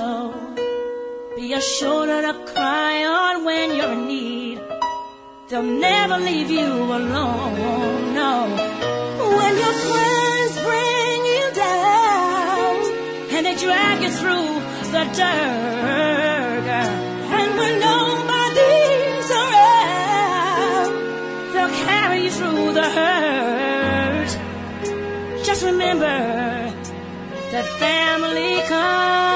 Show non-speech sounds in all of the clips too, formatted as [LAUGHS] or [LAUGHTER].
Be a shoulder to cry on when you're in need. They'll never leave you alone, no. When your friends bring you down and they drag you through the dirt, and when nobody's around, they'll carry you through the hurt. Just remember that family comes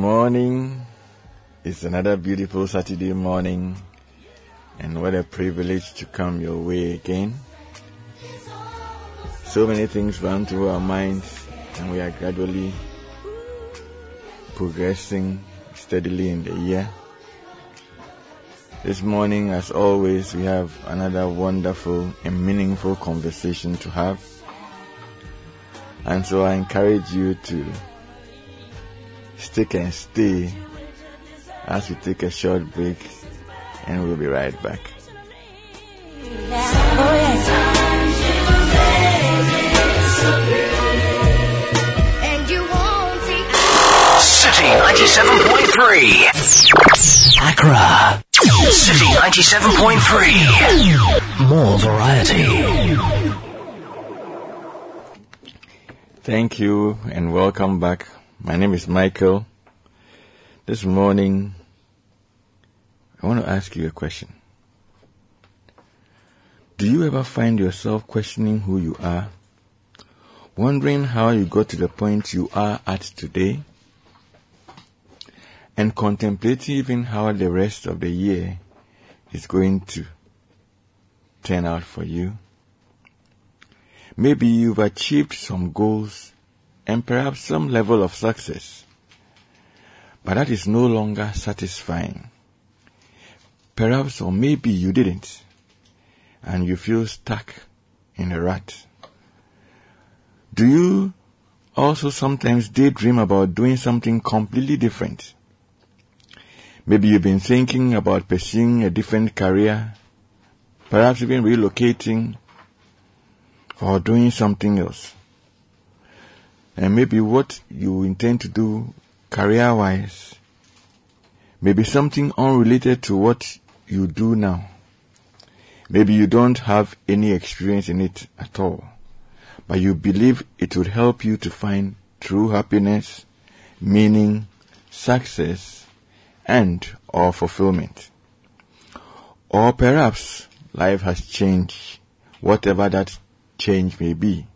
morning. It's another beautiful Saturday morning, and what a privilege to come your way again. So many things run through our minds, and we are gradually progressing steadily in the year. This morning, as always, we have another wonderful and meaningful conversation to have. And so I encourage you to stick and stay as we take a short break and we'll be right back. Oh, And you won't see City 97.3. Accra. City 97.3. More variety. Thank you and welcome back. My name is Michael. This morning, I want to ask you a question. Do you ever find yourself questioning who you are? Wondering how you got to the point you are at today? And contemplating even how the rest of the year is going to turn out for you? Maybe you've achieved some goals and perhaps some level of success, but that is no longer satisfying. Perhaps or maybe you didn't, and you feel stuck in a rut. Do you also sometimes daydream about doing something completely different? Maybe you've been thinking about pursuing a different career, perhaps even relocating or doing something else. And maybe what you intend to do career wise may be something unrelated to what you do now. Maybe you don't have any experience in it at all, but you believe it would help you to find true happiness, meaning, success, and or fulfillment. Or perhaps life has changed, whatever that change may be,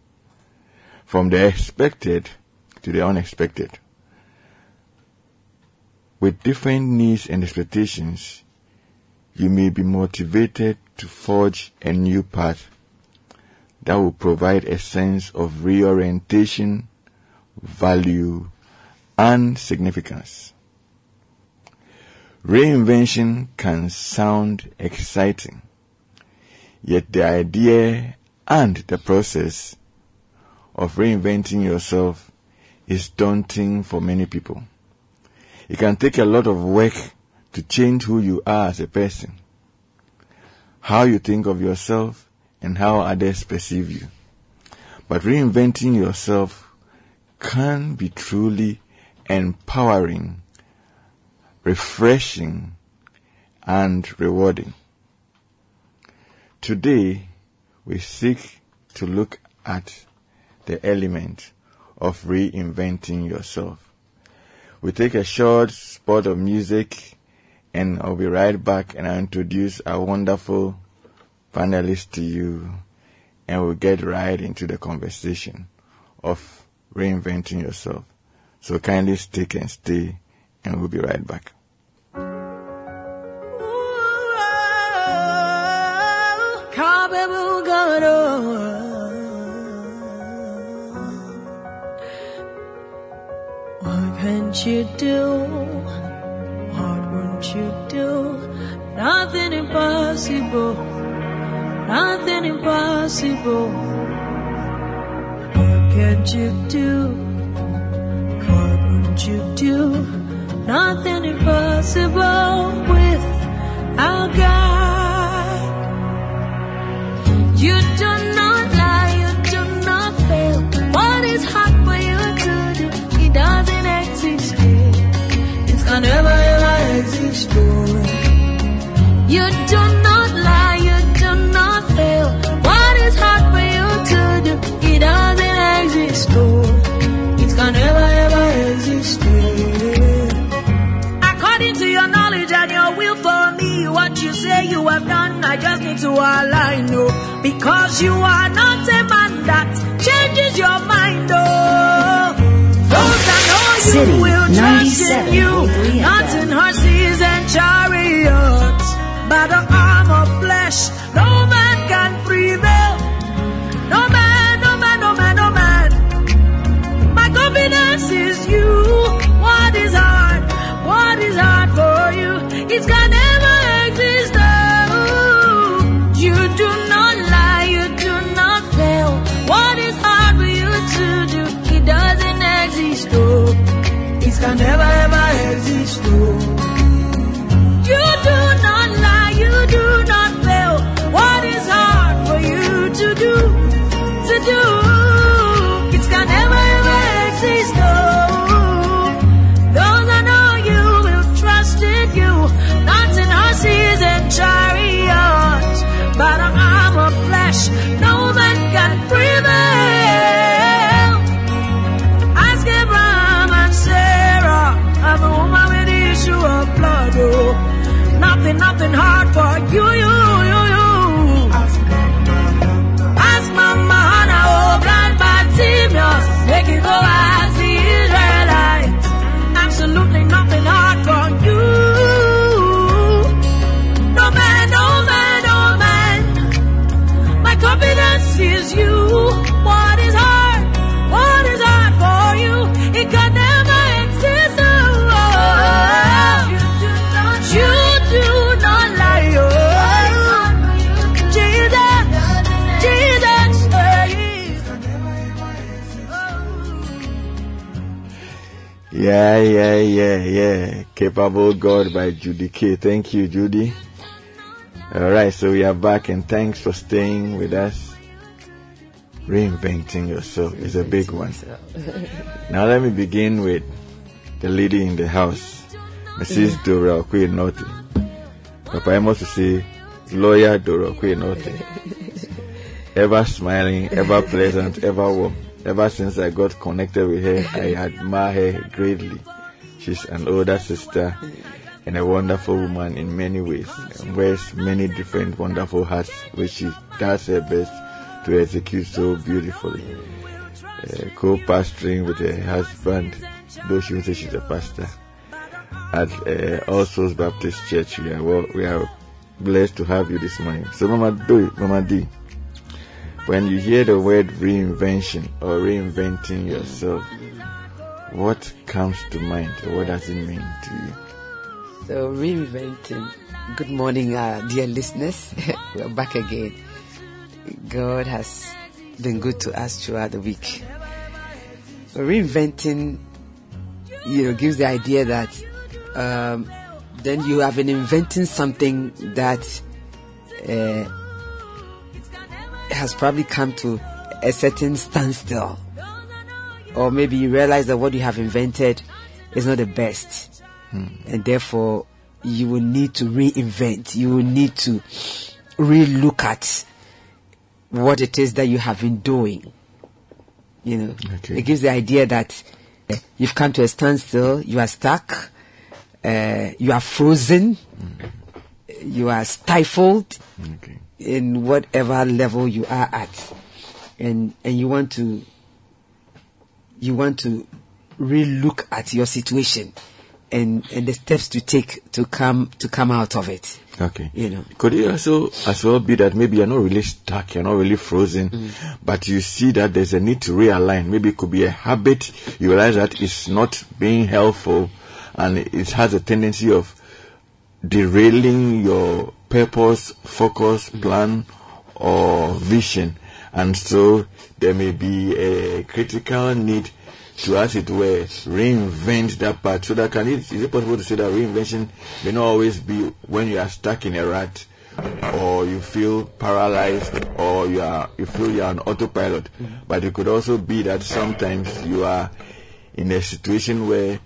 from the expected to the unexpected. With different needs and expectations, you may be motivated to forge a new path that will provide a sense of reorientation, value, and significance. Reinvention can sound exciting, yet the idea and the process of reinventing yourself is daunting for many people. It can take a lot of work to change who you are as a person, how you think of yourself, and how others perceive you. But reinventing yourself can be truly empowering, refreshing, and rewarding. Today, we seek to look at the element of reinventing yourself. We take a short spot of music and I'll be right back and I'll introduce our wonderful panelists to you and we'll get right into the conversation of reinventing yourself. So kindly stick and stay and we'll be right back. What can't you do? What won't you do? Nothing impossible. Nothing impossible. What can't you do? What won't you do? Nothing impossible with our God. You do not you have done, I just need to align, no. Because you are not a man that changes your mind, oh. Those that know you City will trust in you, not in horses and chariots, by the arm of flesh. No man can prevail. Yeah, yeah, yeah, yeah. Capable God by Judikay. Thank you, Judy. Alright, so we are back and thanks for staying with us. Reinventing yourself is a big one. [LAUGHS] Now let me begin with the lady in the house, Mrs. Dora Okwe Norte. Papa, I must say, lawyer Dora Okwe Norte. [LAUGHS] Ever smiling, ever pleasant, ever warm. Ever since I got connected with her, I admire her greatly. She's an older sister and a wonderful woman in many ways and wears many different wonderful hats which she does her best to execute so beautifully. Uh, co-pastoring with her husband, though she would say she's a pastor, at uh, All Souls Baptist Church. We are, well, we are blessed to have you this morning. So Mama D, Mama D, when you hear the word reinvention or reinventing yourself, what comes to mind what does it mean to you? So reinventing. Good morning, uh, dear listeners. [LAUGHS] We're back again. God has been good to us throughout the week. Reinventing, you know, gives the idea that um, then you have been inventing something that uh, has probably come to a certain standstill. Or maybe you realize that what you have invented is not the best. And therefore, you will need to reinvent. You will need to re-look at what it is that you have been doing. You know, Okay. it gives the idea that uh, you've come to a standstill, you are stuck, uh, you are frozen, you are stifled Okay. In whatever level you are at, and and you want to you want to re-look at your situation and and the steps to take to come to come out of it. Okay. You know. Could it also as well be that maybe you're not really stuck, you're not really frozen, Mm. but you see that there's a need to realign. Maybe it could be a habit. You realize that it's not being helpful and it has a tendency of derailing your purpose, focus, plan, or vision. And so there may be a critical need to, as it were, reinvent that part. So that can it, is it possible to say that reinvention may not always be when you are stuck in a rut or you feel paralyzed or you are you feel you are an autopilot. Mm-hmm. But it could also be that sometimes you are in a situation where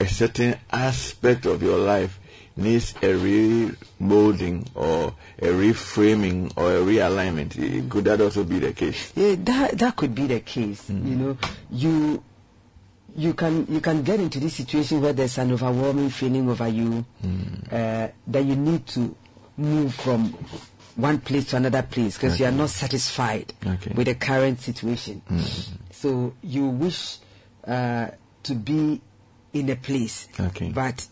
a certain aspect of your life needs a remolding or a reframing or a realignment. Eh, Could that also be the case? Yeah, that that could be the case. You know, you you can you can get into this situation where there's an overwhelming feeling over you uh, that you need to move from one place to another place because you are not satisfied Okay. with the current situation. So you wish uh, to be in a place, Okay. but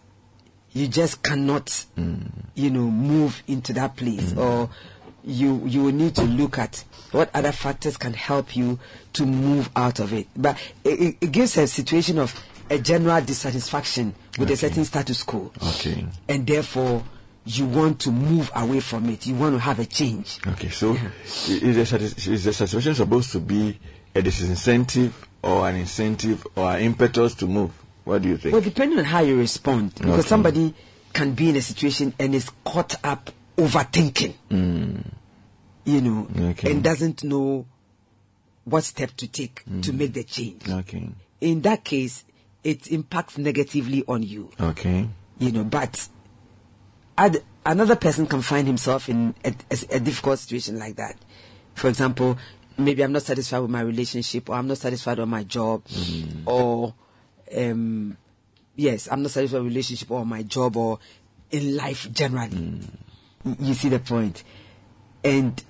you just cannot, you know, move into that place, mm. or you you will need to look at what other factors can help you to move out of it. But it, it, gives a situation of a general dissatisfaction with a certain status quo, Okay. and therefore you want to move away from it. You want to have a change. Okay, so is the, is the situation supposed to be a disincentive or an incentive or an impetus to move? What do you think? Well, depending on how you respond, because Okay. somebody can be in a situation and is caught up overthinking, you know, Mm. Okay. and doesn't know what step to take to make the change. Mm. okay. In that case, it impacts negatively on you, Okay. you know, but add, another person can find himself in a, a- a difficult situation like that. For example, maybe I'm not satisfied with my relationship, or I'm not satisfied with my job, or um, yes, I'm not satisfied with relationship or my job or in life generally. Y- You see the point, and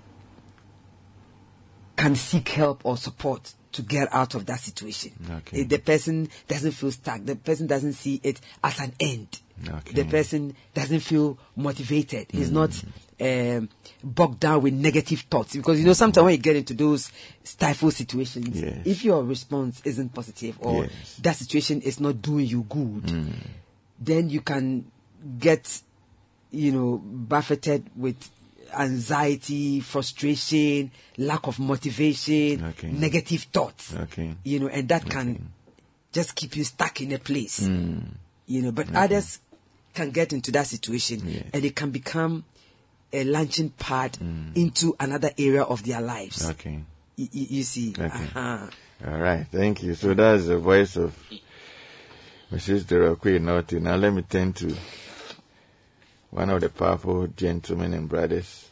can seek help or support to get out of that situation. Okay. The person doesn't feel stuck, the person doesn't see it as an end. Okay. The person doesn't feel motivated. He's not um, bogged down with negative thoughts because you know sometimes when you get into those stifle situations, Yes. if your response isn't positive or Yes. that situation is not doing you good, then you can get, you know, buffeted with anxiety, frustration, lack of motivation, Okay. negative thoughts. Okay. You know, and that can just keep you stuck in a place. You know, but others can get into that situation Yes. and it can become a launching pad into another area of their lives. Okay. Y- y- you see. Okay. Uh-huh. All right. Thank you. So that's the voice of Mrs. Dora Okwe Norte. Now let me turn to one of the powerful gentlemen and brothers.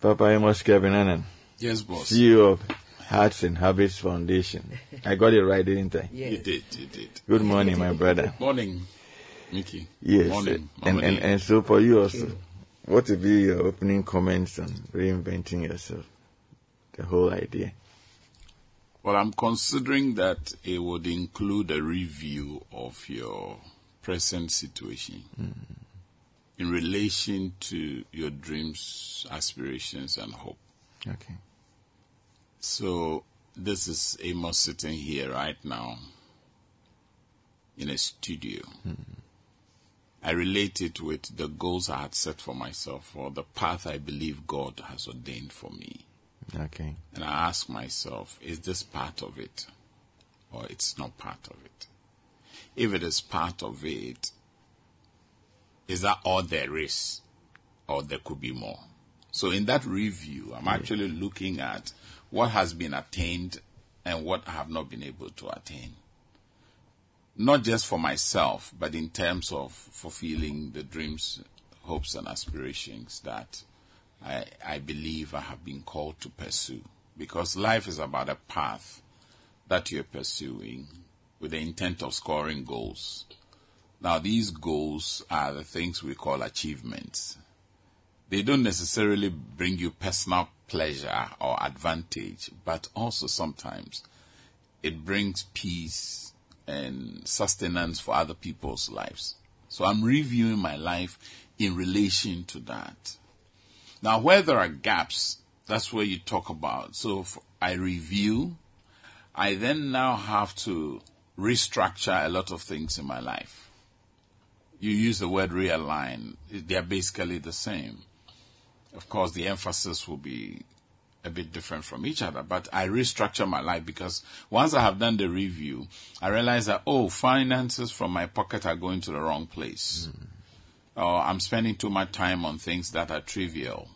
Papa Amos Kevin Annan, Yes, boss. CEO of Hearts and Habits Foundation. [LAUGHS] I got it right, didn't I? Yes. You did, you did. Good morning, my brother. Morning, Mickey. Yes. Morning. and, and, and so for you also, what would be your opening comments on reinventing yourself? The whole idea. well, I'm considering that it would include a review of your present situation mm. in relation to your dreams, aspirations, and hope. Okay. So, this is Amos sitting here right now in a studio. Mm. I relate it with the goals I had set for myself or the path I believe God has ordained for me. Okay. And I ask myself, is this part of it or it's not part of it? If it is part of it, is that all there is or there could be more? So in that review, I'm actually looking at what has been attained and what I have not been able to attain. Not just for myself, but in terms of fulfilling the dreams, hopes, and aspirations that I, I believe I have been called to pursue. Because life is about a path that you're pursuing with the intent of scoring goals. Now, these goals are the things we call achievements. They don't necessarily bring you personal pleasure or advantage, but also sometimes it brings peace and sustenance for other people's lives. So I'm reviewing my life in relation to that. Now, where there are gaps, that's where you talk about. So I review, I then now have to restructure a lot of things in my life. You use the word realign, they are basically the same. Of course, the emphasis will be a bit different from each other, but I restructure my life because once I have done the review, I realize that, oh, finances from my pocket are going to the wrong place. Hmm. Or I'm spending too much time on things that are trivial.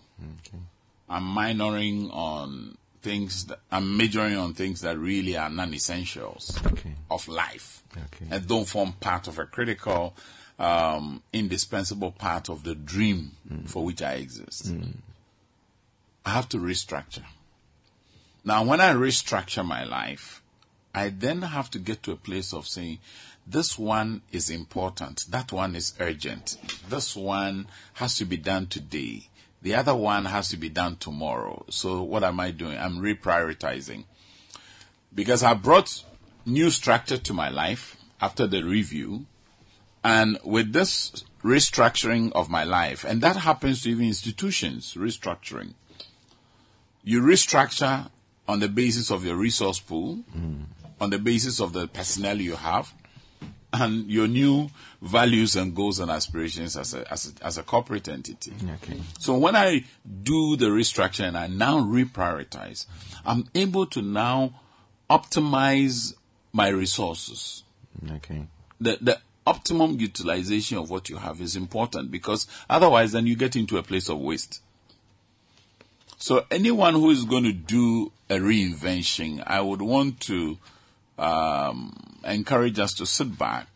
I'm minoring on things that I'm majoring on things that really are non-essentials Okay. of life Okay. and don't form part of a critical, um, indispensable part of the dream hmm. for which I exist. Hmm. I have to restructure. Now, when I restructure my life, I then have to get to a place of saying, this one is important, that one is urgent, this one has to be done today, the other one has to be done tomorrow. So, what am I doing? I'm reprioritizing. Because I brought new structure to my life after the review, and with this restructuring of my life, and that happens to even institutions, restructuring. You restructure on the basis of your resource pool, on the basis of the personnel you have, and your new values and goals and aspirations as a, as a, as a corporate entity. Okay. So when I do the restructure and I now reprioritize, I'm able to now optimize my resources Okay. the, the optimum utilization of what you have is important because otherwise then you get into a place of waste. So anyone who is going to do a reinvention, I would want to um, encourage us to sit back,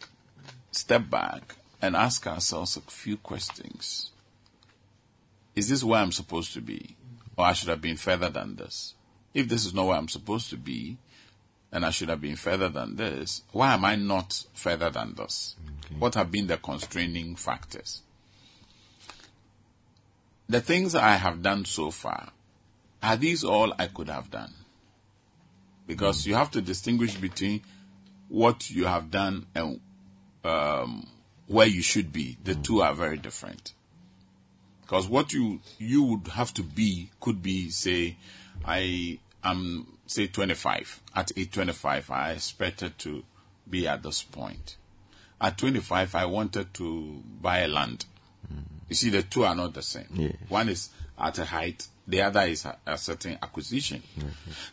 step back, and ask ourselves a few questions. Is this where I'm supposed to be? Or I should have been further than this? If this is not where I'm supposed to be, and I should have been further than this, why am I not further than this? What have been the constraining factors? The things I have done so far, are these all I could have done? Because you have to distinguish between what you have done and um, where you should be. The two are very different. Because what you you would have to be could be, say, I am say 25. At age 25, I expected to be at this point. At 25, I wanted to buy a land. You see, the two are not the same. Yes. One is at a height, the other is a, a certain acquisition.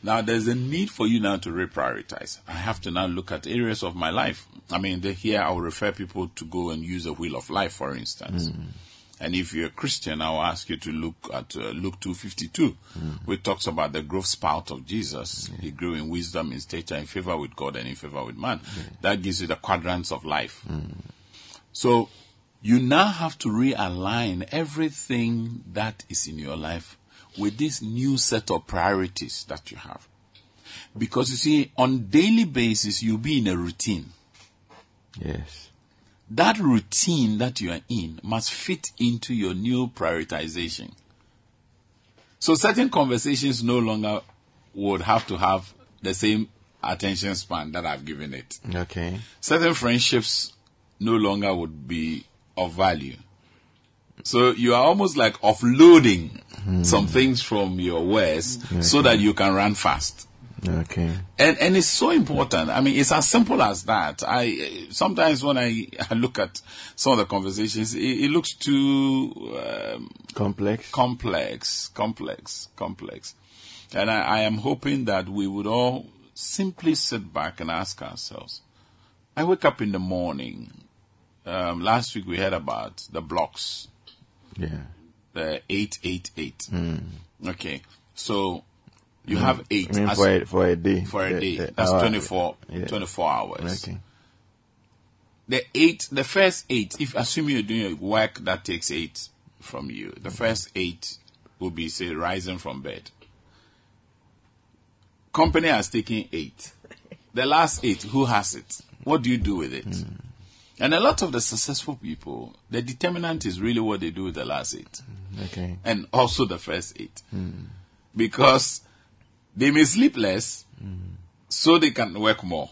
Now, there's a need for you now to reprioritize. I have to now look at areas of my life. I mean, the, here I'll refer people to go and use the wheel of life, for instance. And if you're a Christian, I'll ask you to look at uh, Luke 2.52, which talks about the growth spout of Jesus. He grew in wisdom, in stature, in favor with God, and in favor with man. That gives you the quadrants of life. So you now have to realign everything that is in your life with this new set of priorities that you have. Because you see, on daily basis, you'll be in a routine. Yes. That routine that you are in must fit into your new prioritization. So certain conversations no longer would have to have the same attention span that I've given it. Okay. certain friendships no longer would be of value. So you are almost like offloading some things from your wares so that you can run fast. Okay. And and it's so important. I mean, it's as simple as that. I sometimes when I, [LAUGHS] I look at some of the conversations, it, it looks too um, Complex. complex, complex, complex. And I, I am hoping that we would all simply sit back and ask ourselves. I wake up in the morning. Um, last week we heard about the blocks. Yeah. the 888. Hmm. Okay. So you hmm. have eight I mean, for a, for a day. for a The- day. the That's hour. 24, Yeah. 24 hours. Okay. The eight, the first eight, if assuming you're doing a work that takes eight from you, the hmm. first eight will be, say, rising from bed. Company has taken eight. The last eight, who has it? What do you do with it? And a lot of the successful people, the determinant is really what they do with the last eight. Mm, okay. and also the first eight. Mm. Because they may sleep less, mm. so they can work more.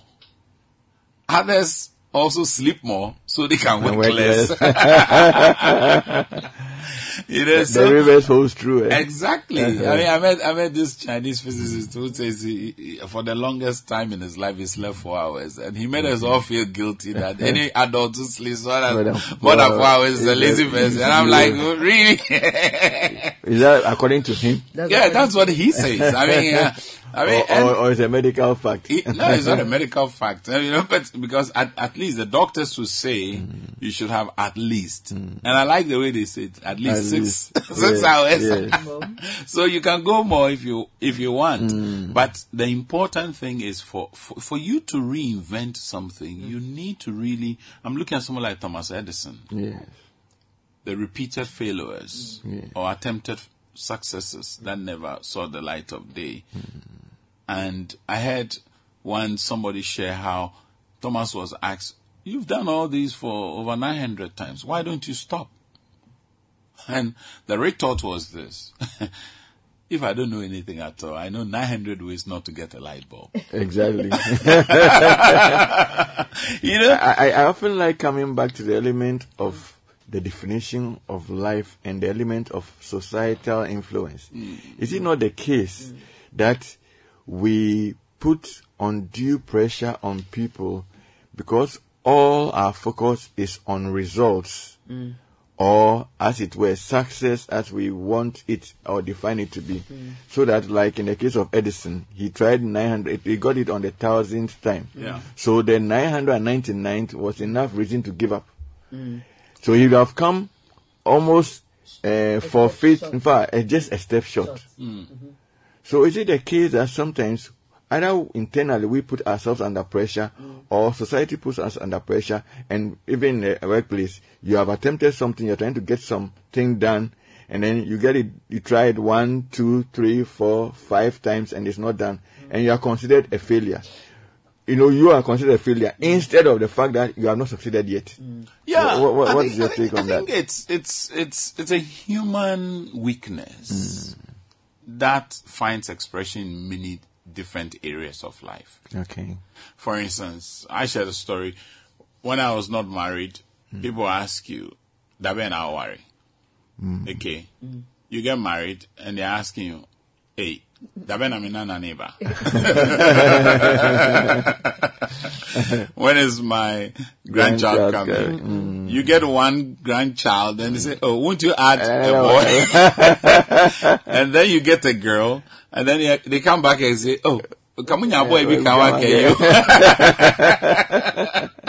Others also sleep more, so they can work, work less. [LAUGHS] [LAUGHS] you know, The so reverse holds true. Eh? exactly. I mean, I met I met this Chinese physicist who says he, he- for the longest time in his life he slept four hours, and he made us all feel guilty that any [LAUGHS] adult who sleeps more More than, than more than four four hours is a lazy person. And I'm like, oh, really? Is that according to him? yeah, that's what he says. I mean, uh, [LAUGHS] I mean, or, and or, or is a medical fact? it- no, it's not a medical fact, you know, but because at, at least the doctors will say you should have at least, and I like the way they say it, at least At six least. [LAUGHS] six Yeah, hours. yes. [LAUGHS] so you can go more if you if you want, Mm. but the important thing is for, for for you to reinvent something, you need to really. I'm looking at someone like Thomas Edison Yes. the repeated failures or attempted successes that never saw the light of day. And I heard one somebody share how Thomas was asked, You've done all these for over 900 times. Why don't you stop? And the retort was this. [LAUGHS] if I don't know anything at all, I know 900 ways not to get a light bulb. Exactly. [LAUGHS] [LAUGHS] you know? I, I- often like coming back to the element of the definition of life and the element of societal influence. Mm. Is it not the case mm. that we put undue pressure on people because all our focus is on results mm. Or as it were success as we want it or define it to be. So that like in the case of edison he tried 900 he got it on the thousandth time. Yeah. so the 999th was enough reason to give up. So he would have come almost uh, forfeit in fact uh, just a step short. So is it the case that sometimes either internally we put ourselves under pressure mm. or society puts us under pressure and even in the workplace you have attempted something, you're trying to get something done and then you get it, you try it one, two, three, four, five times and it's not done mm. and you are considered a failure. You know, you are considered a failure mm. instead of the fact that you have not succeeded yet. Yeah. What, what, I what think- is your think- take on that I think that? it's it's it's it's a human weakness that finds expression in many different areas of life. Okay. For instance, I shared a story when I was not married. Hmm. People ask you, "Dabe na worry." Hmm. Okay, hmm. you get married and they're asking you, "Hey, dabe na mina neighbor." [LAUGHS] when is my grandchild Grandchild coming? coming. You get one grandchild and they say, "Oh, won't you add a boy?" [LAUGHS] and then you get a girl, and then they, they come back and say, "Oh, come on, boy, we can you." [LAUGHS]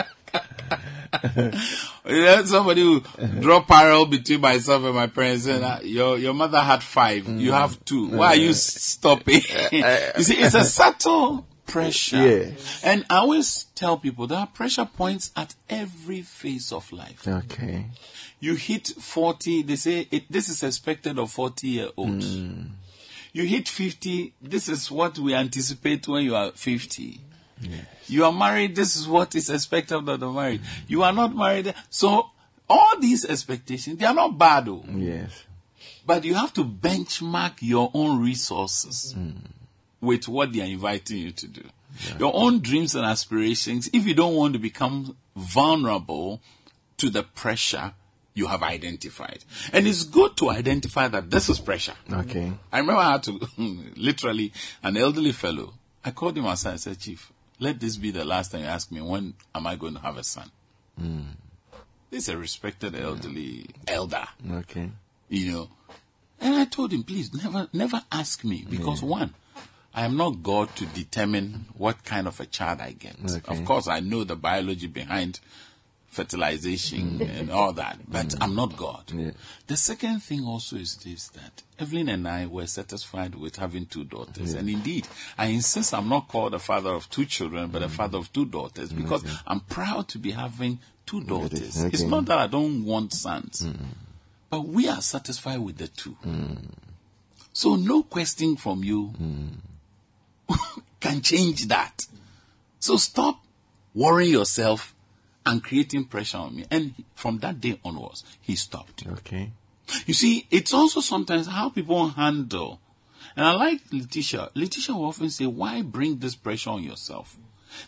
You know, somebody will draw parallel between myself and my parents and uh, your your mother had five, you have two. Why are you stopping? [LAUGHS] you see, it's a [LAUGHS] subtle pressure. Yes. And I always tell people there are pressure points at every phase of life. Okay. You hit 40, they say it, this is expected of 40 year olds. You hit 50, this is what we anticipate when you are 50. You are married, this is what is expected of the married. You are not married. So all these expectations, they are not bad though. Yes. But you have to benchmark your own resources hmm. with what they are inviting you to do. Your own dreams and aspirations, if you don't want to become vulnerable to the pressure you have identified. And it's good to identify that this is pressure. Okay. I remember I had to, [LAUGHS] literally, an elderly fellow, I called him aside and said, Chief, let this be the last time you ask me, when am I going to have a son? Hmm. This is a respected elderly elder Okay. you know. And I told him, please never, never ask me because one, I am not God to determine what kind of a child I get. Okay. Of course, I know the biology behind fertilization mm. and all that, but mm. I'm not God. Yeah. The second thing also is this that Evelyn and I were satisfied with having two daughters. And indeed, I insist I'm not called a father of two children, but a mm. father of two daughters because I'm proud to be having two daughters. It's Okay. not that I don't want sons, but we are satisfied with the two. So no question from you [LAUGHS] can change that. So stop worrying yourself and creating pressure on me. And from that day onwards, he stopped. Okay. You see, it's also sometimes how people handle. And I like Letitia. Letitia will often say, why bring this pressure on yourself?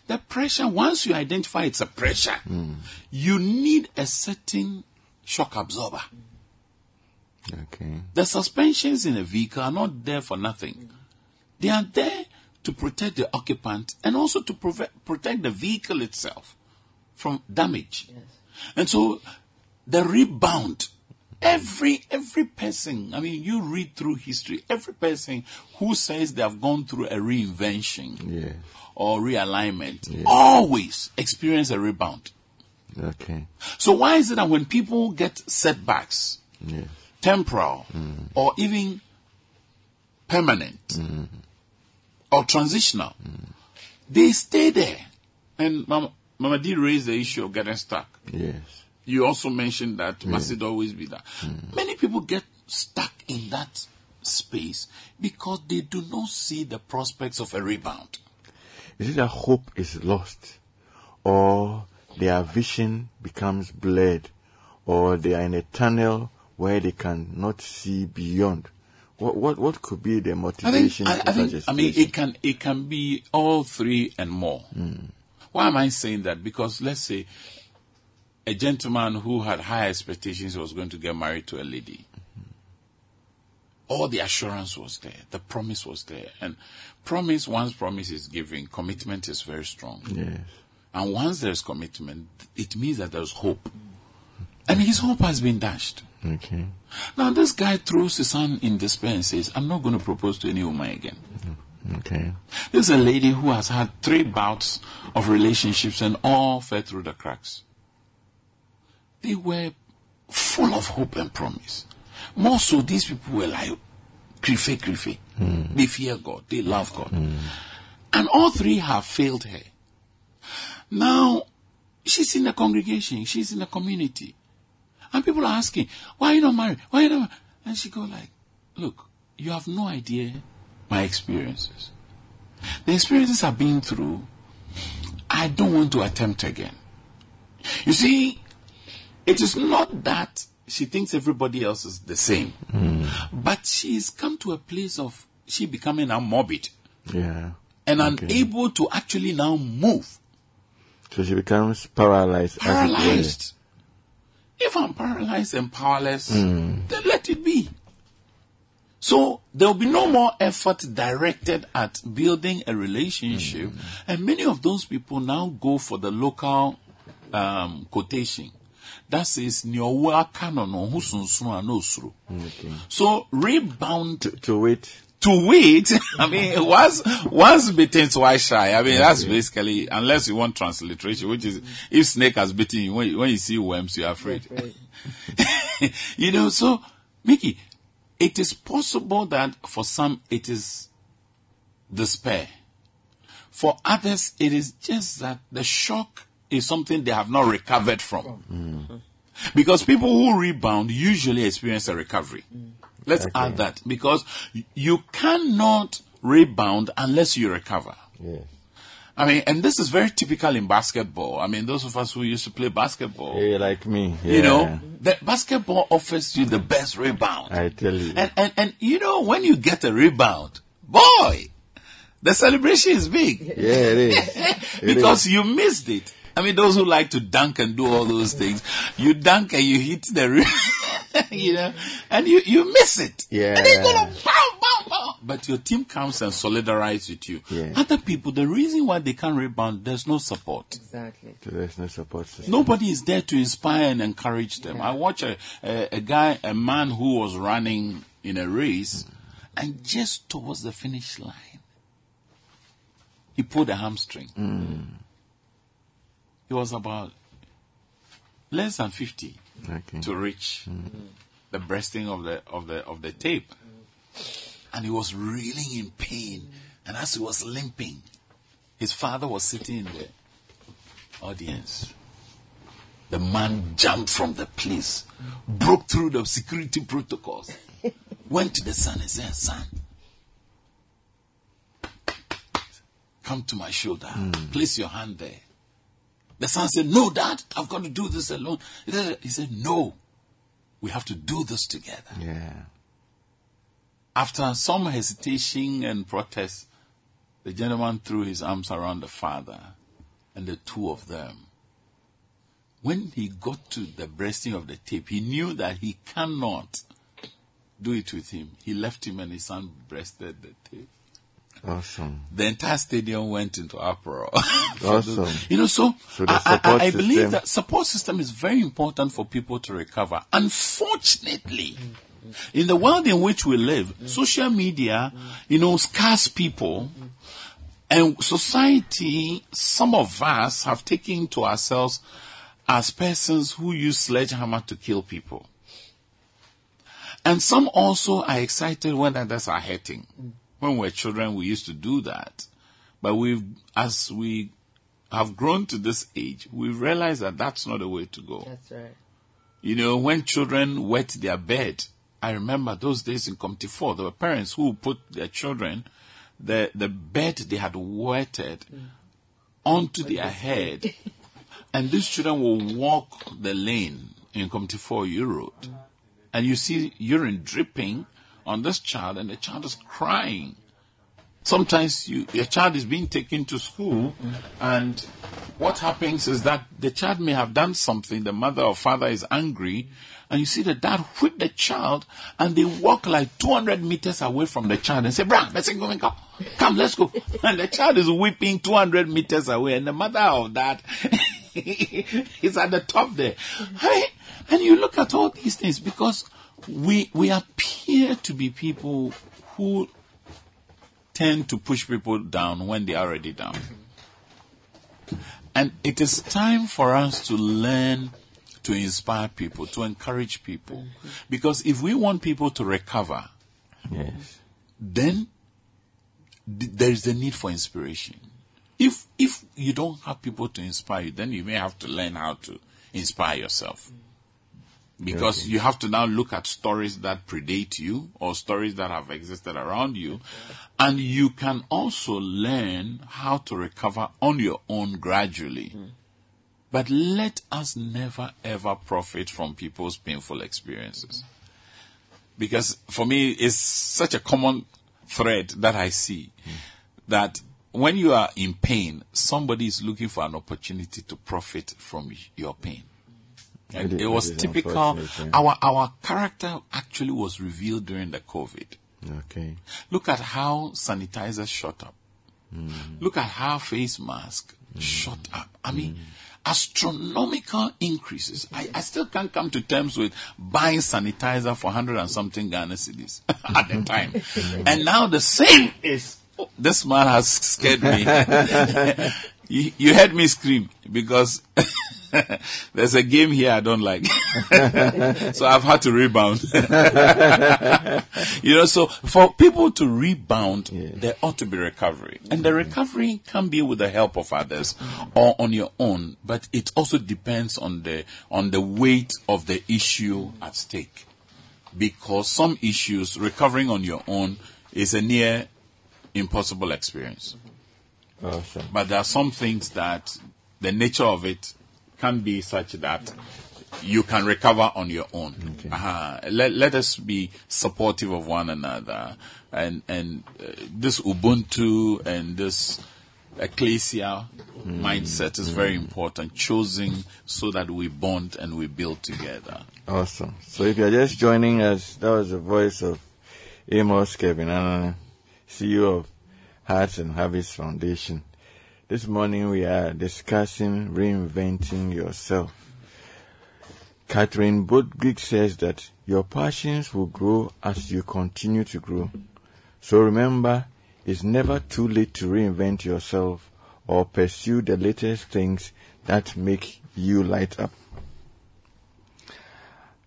The pressure, once you identify it's a pressure, hmm. you need a certain shock absorber. Okay. The suspensions in a vehicle are not there for nothing. They are there to protect the occupant and also to protect the vehicle itself from damage. And so the rebound, every every person, I mean, you read through history, every person who says they have gone through a reinvention Yes. or realignment always experience a rebound. Okay. So why is it that when people get setbacks, Yes. temporal mm. or even permanent mm. or transitional, they stay there. And Mama, Mama D raised the issue of getting stuck. Yes. You also mentioned that must it always be that. Mm. Many people get stuck in that space because they do not see the prospects of a rebound. Is it that hope is lost, or their vision becomes blurred, or they are in a tunnel where they cannot see beyond? What what what could be the I think, motivation? I, I, think I mean, it can it can be all three and more. Mm. Why am I saying that? Because let's say a gentleman who had high expectations was going to get married to a lady. All the assurance was there, the promise was there, and promise once promise is given, commitment is very strong. Yes. And once there's commitment, it means that there's hope. And his hope has been dashed. Okay. Now this guy throws his hand in despair and says, "I'm not going to propose to any woman again." Okay. This is a lady who has had three bouts of relationships and all fell through the cracks. They were full of hope and promise. More so, these people were like, krife, krife. Hmm. They fear God. They love God. Hmm. And all three have failed her. Now, she's in the congregation. She's in the community. And people are asking, why are you not married? Why are you not married? And she go like, look, you have no idea my experiences. The experiences I've been through, I don't want to attempt again. You see, it is not that she thinks everybody else is the same, mm. but she's come to a place of she becoming now morbid Yeah. and Okay. unable to actually now move. So she becomes paralyzed. Paralyzed. If I'm paralyzed and powerless, mm. then let it be. So there will be no more effort directed at building a relationship, and many of those people now go for the local um, quotation. That says, "Nyowa aka no no ho sunsun a na osuro." So rebound To wait. to wait. [LAUGHS] I mean, once once bitten, twice shy. I mean, that's basically unless you want transliteration, which is if snake has bitten you, when, you- when you see worms, you're afraid. [LAUGHS] you know, so Mickey, it is possible that for some it is despair. For others, it is just that the shock is something they have not recovered from. Mm. Because people who rebound usually experience a recovery. Mm. Let's add that because you cannot rebound unless you recover. Yes. I mean, and this is very typical in basketball. I mean, those of us who used to play basketball, Yeah, like me. you know, the basketball offers you the best rebound. I tell you. And, and, and you know, when you get a rebound, boy, the celebration is big yeah, it is. [LAUGHS] It because you missed it. I mean, those who like to dunk and do all those things, you dunk and you hit the rim, [LAUGHS] [LAUGHS] you know, and you, you miss it. Yeah. And they go like, bow, bow, bow. But your team comes and solidarizes with you. Yeah. Other people, the reason why they can't rebound, there's no support. Exactly. So there's no support system. Nobody is there to inspire and encourage them. I watch a, a, a guy, a man who was running in a race, and just towards the finish line, he pulled a hamstring. Mm. He was about less than 50 Okay. to reach mm. the breasting of the of the of the tape. Mm. And he was reeling in pain. And as he was limping, his father was sitting in the audience. The man jumped from the place, broke through the security protocols, [LAUGHS] went to the son and said, Son, come to my shoulder. Mm. Place your hand there. The son said, No, dad, I've got to do this alone. He said, No, we have to do this together. Yeah. After some hesitation and protest, the gentleman threw his arms around the father and the two of them. When he got to the breasting of the tape, he knew that he cannot do it with him. He left him and his son breasted the tape. Awesome. The entire stadium went into uproar. [LAUGHS] Awesome. You know, so, So I, I- I, believe that support system is very important for people to recover. Unfortunately, in the world in which we live, social media, you know, scarce people, and society, some of us have taken to ourselves as persons who use sledgehammer to kill people. And some also are excited when others are hurting. When we were children, we used to do that. But we've, as we have grown to this age, we realize that that's not the way to go. That's right. You know, when children wet their bed, I remember those days in Community 4, there were parents who put their children, the, the bed they had wetted, mm. onto their head. [LAUGHS] and these children will walk the lane in Community 4 U mm. Road. And you see urine dripping on this child, and the child is crying. Sometimes you, your child is being taken to school, and what happens is that the child may have done something, the mother or father is angry, and you see the dad whip the child, and they walk like 200 meters away from the child and say, Bra, let's go, come, come, let's go. [LAUGHS] And the child is whipping 200 meters away, and the mother of that [LAUGHS] is at the top there. Hey, and you look at all these things because we, we appear to be people who tend to push people down when they are already down. And it is time for us to learn to inspire people, to encourage people. Because if we want people to recover, Yes. then th- there is the need for inspiration. If if you don't have people to inspire you, then you may have to learn how to inspire yourself. Because you have to now look at stories that predate you or stories that have existed around you. And you can also learn how to recover on your own gradually. Hmm. But let us never ever profit from people's painful experiences. Because for me, it's such a common thread that I see hmm. that when you are in pain, somebody is looking for an opportunity to profit from your pain. And It it was it typical. Our our character actually was revealed during the COVID. Okay. Look at how sanitizers shot up. Look at how face mask shot up. I mean, astronomical increases. I, I still can't come to terms with buying sanitizer for 100 and something Ghana cedis [LAUGHS] at the time. and now the same is, oh, this man has scared me. [LAUGHS] [LAUGHS] you, you heard me scream because [LAUGHS] there's a game here I don't like. [LAUGHS] so I've had to rebound. [LAUGHS] you know, so for people to rebound, there ought to be recovery. And the recovery can be with the help of others or on your own, but it also depends on the, on the weight of the issue at stake. Because some issues, recovering on your own is a near impossible experience. Awesome. But there are some things that the nature of it can be such that you can recover on your own. Uh-huh. Let, let us be supportive of one another. And, and uh, this Ubuntu and this ecclesia mindset is very important, choosing so that we bond and we build together. Awesome. So if you're just joining us, that was the voice of Amos Kevin CEO of Hearts and Habits Foundation. This morning we are discussing reinventing yourself. Catherine Bodgrig says that your passions will grow as you continue to grow. So remember, it's never too late to reinvent yourself or pursue the latest things that make you light up.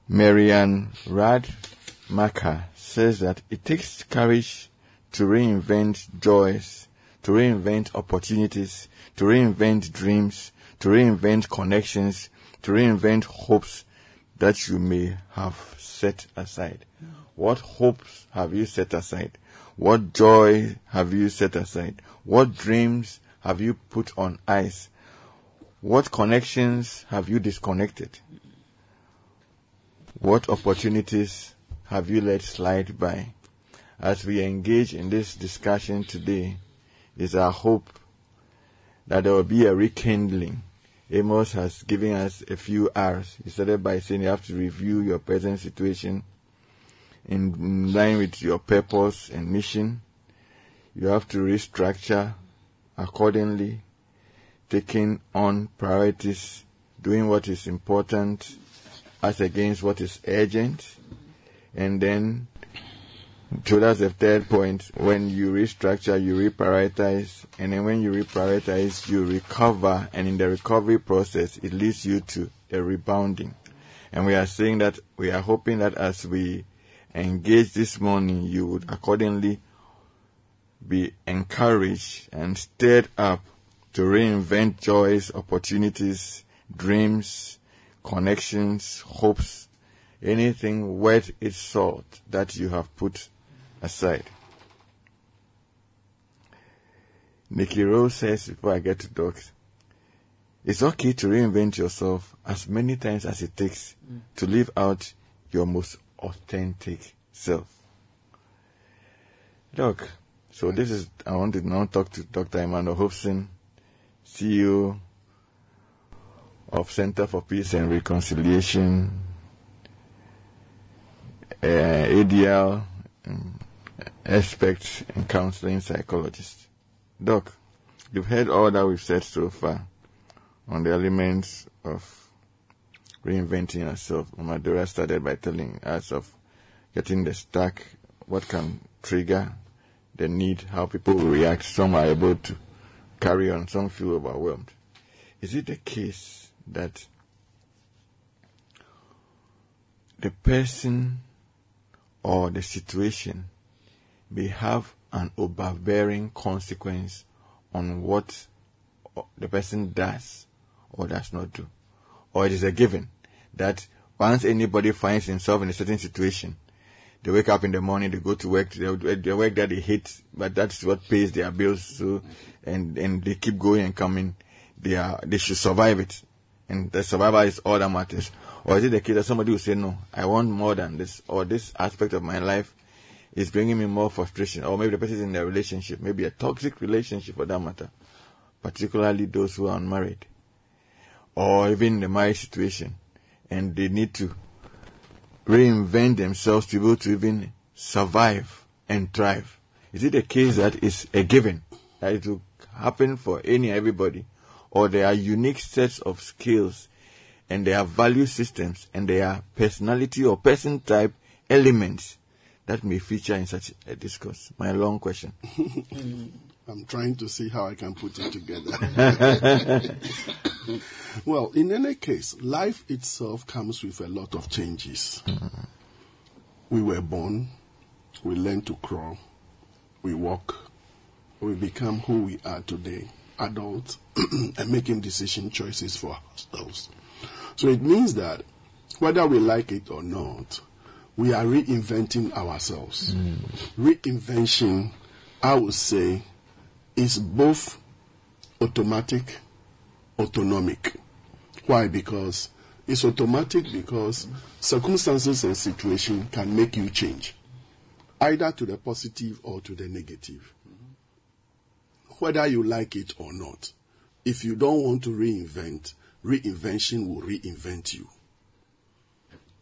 Mary Anne Radmacher says that it takes courage to reinvent joys, to reinvent opportunities, to reinvent dreams, to reinvent connections, to reinvent hopes that you may have set aside. What hopes have you set aside? What joy have you set aside? What dreams have you put on ice? What connections have you disconnected? What opportunities have you let slide by? As we engage in this discussion today, is our hope that there will be a rekindling. Amos has given us a few hours. He started by saying you have to review your present situation in line with your purpose and mission. You have to restructure accordingly, taking on priorities, doing what is important as against what is urgent, and then so that's the third point. When you restructure, you reprioritize, and then when you reprioritize, you recover, and in the recovery process, it leads you to a rebounding. And we are saying that we are hoping that as we engage this morning, you would accordingly be encouraged and stirred up to reinvent joys, opportunities, dreams, connections, hopes, anything worth its salt that you have put aside. Nikki Rowe says before I get to dogs, it's okay to reinvent yourself as many times as it takes to live out your most authentic self. Doc, so this is, I want to now talk to Dr. Emmanuel Hobson, CEO of Center for Peace and Reconciliation, uh, ADL, um, expert and counseling psychologist. Doc, you've heard all that we've said so far on the elements of reinventing yourself. Madura started by telling us of getting the stack, what can trigger the need, how people react. Some are able to carry on, some feel overwhelmed. Is it the case that the person or the situation may have an overbearing consequence on what the person does or does not do. Or it is a given that once anybody finds himself in a certain situation, they wake up in the morning, they go to work, they, work that they hate, but that's what pays their bills. So, and and they keep going and coming. They are they should survive it, and the survival is all that matters. Or is it the case that somebody will say, no, I want more than this, or this aspect of my life is bringing me more frustration, or maybe the person is in a relationship, maybe a toxic relationship for that matter, particularly those who are unmarried, or even in the marriage situation, and they need to reinvent themselves to be able to even survive and thrive. Is it a case that is a given that it will happen for any everybody, or there are unique sets of skills, and there are value systems, and there are personality or person type elements that may feature in such a discourse? My long question. [LAUGHS] I'm trying to see how I can put it together. [LAUGHS] well, in any case, life itself comes with a lot of changes. We were born, we learn to crawl, we walk, we become who we are today, adults, [CLEARS THROAT] and making decision choices for ourselves. So it means that whether we like it or not, we are reinventing ourselves. Reinvention, I would say, is both automatic, autonomic. Why? Because it's automatic because circumstances and situation can make you change, either to the positive or to the negative. Whether you like it or not, if you don't want to reinvent, reinvention will reinvent you.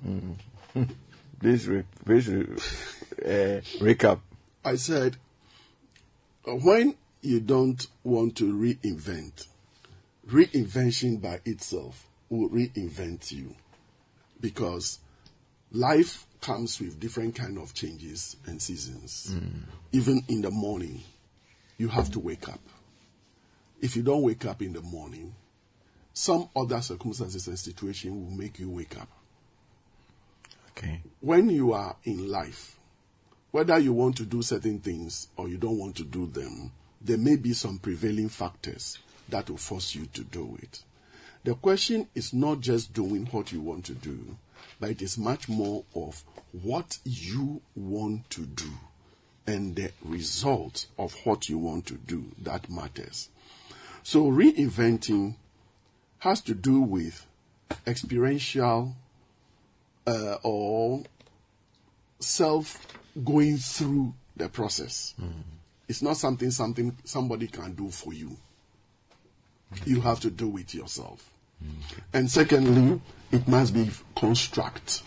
Mm. [LAUGHS] Please, re- please re- uh, recap. I said, uh, when you don't want to reinvent, reinvention by itself will reinvent you because life comes with different kind of changes and seasons. Even in the morning, you have to wake up. If you don't wake up in the morning, some other circumstances and situation will make you wake up. Okay. when you are in life, whether you want to do certain things or you don't want to do them, there may be some prevailing factors that will force you to do it. The question is not just doing what you want to do, but it is much more of what you want to do and the result of what you want to do that matters. So reinventing has to do with experiential uh, or self going through the process. Mm. It's not something something somebody can do for you. Mm. You have to do it yourself. Mm. And secondly, it must be construct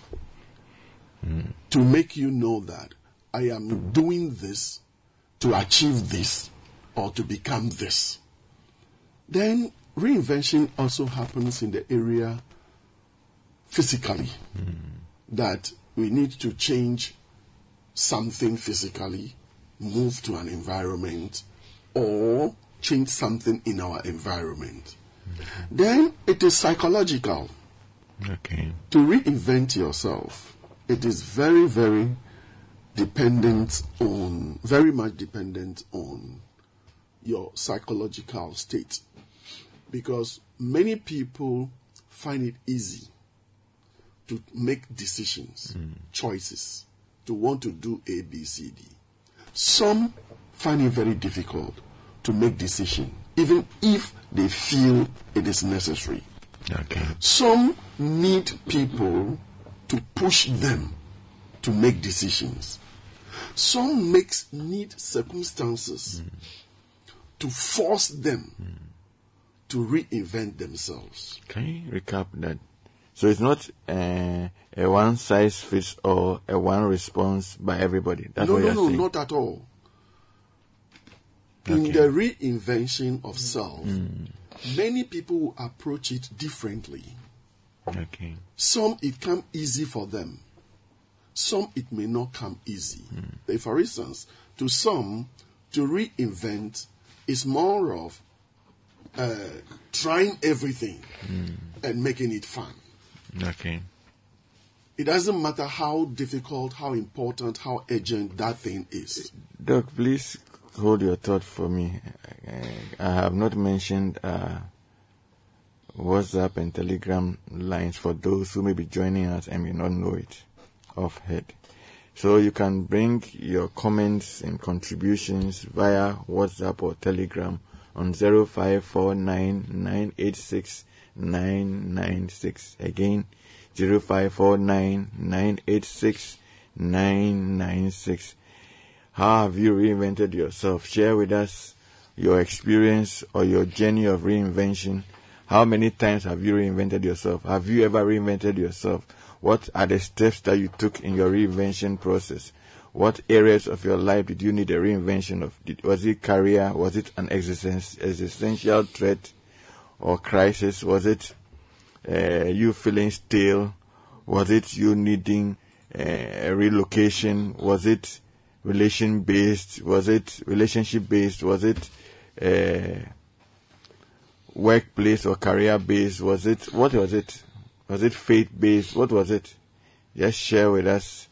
to make you know that I am doing this to achieve this or to become this. Then reinvention also happens in the area physically that we need to change something physically, move to an environment, or change something in our environment. Then it is psychological. Okay. To reinvent yourself, it is very, very dependent on, very much dependent on your psychological state. Because many people find it easy to make decisions, choices, to want to do A, B, C, D. Some find it very difficult to make decision, even if they feel it is necessary. Okay. Some need people to push them to make decisions. Some makes need circumstances to force them to reinvent themselves. Can you recap that? So it's not uh, a one size fits all, a one response by everybody. That's no, what no, you're no, saying. not at all. In the reinvention of self, many people will approach it differently. Okay. Some it come easy for them. Some it may not come easy. Like, For instance, to some, to reinvent is more of uh, trying everything and making it fun. Okay. It doesn't matter how difficult, how important, how urgent that thing is. Doc, please hold your thought for me. I have not mentioned uh, WhatsApp and Telegram lines for those who may be joining us and may not know it off head. So you can bring your comments and contributions via WhatsApp or Telegram on 0549986996. Again, 0549986996. How have you reinvented yourself? Share with us your experience or your journey of reinvention. How many times have you reinvented yourself? Have you ever reinvented yourself? What are the steps that you took in your reinvention process? What areas of your life did you need a reinvention of? Did, was it career? Was it an existen- existential threat or crisis? Was it uh, you feeling stale? Was it you needing uh, a relocation? Was it relation based? Was it relationship based? Was it uh, workplace or career based? Was it what was it? Was it faith based? What was it? Just share with us,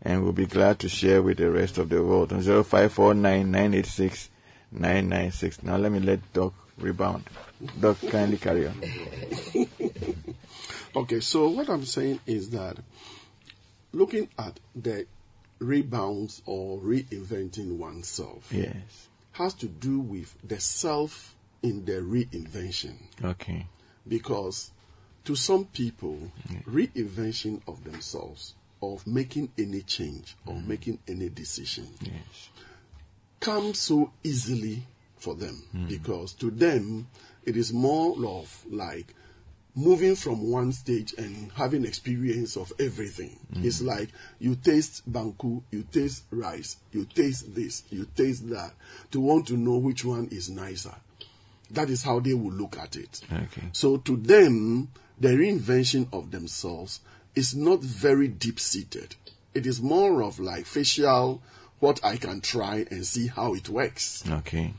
and we'll be glad to share with the rest of the world on zero five four nine nine eight six nine nine six. Now let me let Doc rebound. Doc, kindly carry on. Okay, so what I'm saying is that looking at the rebounds or reinventing oneself Yes. has to do with the self in the reinvention. Okay. Because to some people, reinvention of themselves, of making any change or mm. making any decision, Yes. comes so easily for them hmm. because to them it is more of like moving from one stage and having experience of everything. Hmm. It's like you taste banku, you taste rice, you taste this, you taste that to want to know which one is nicer. That is how they will look at it. Okay. So to them, the reinvention of themselves is not very deep seated. It is more of like facial, what I can try and see how it works. Okay.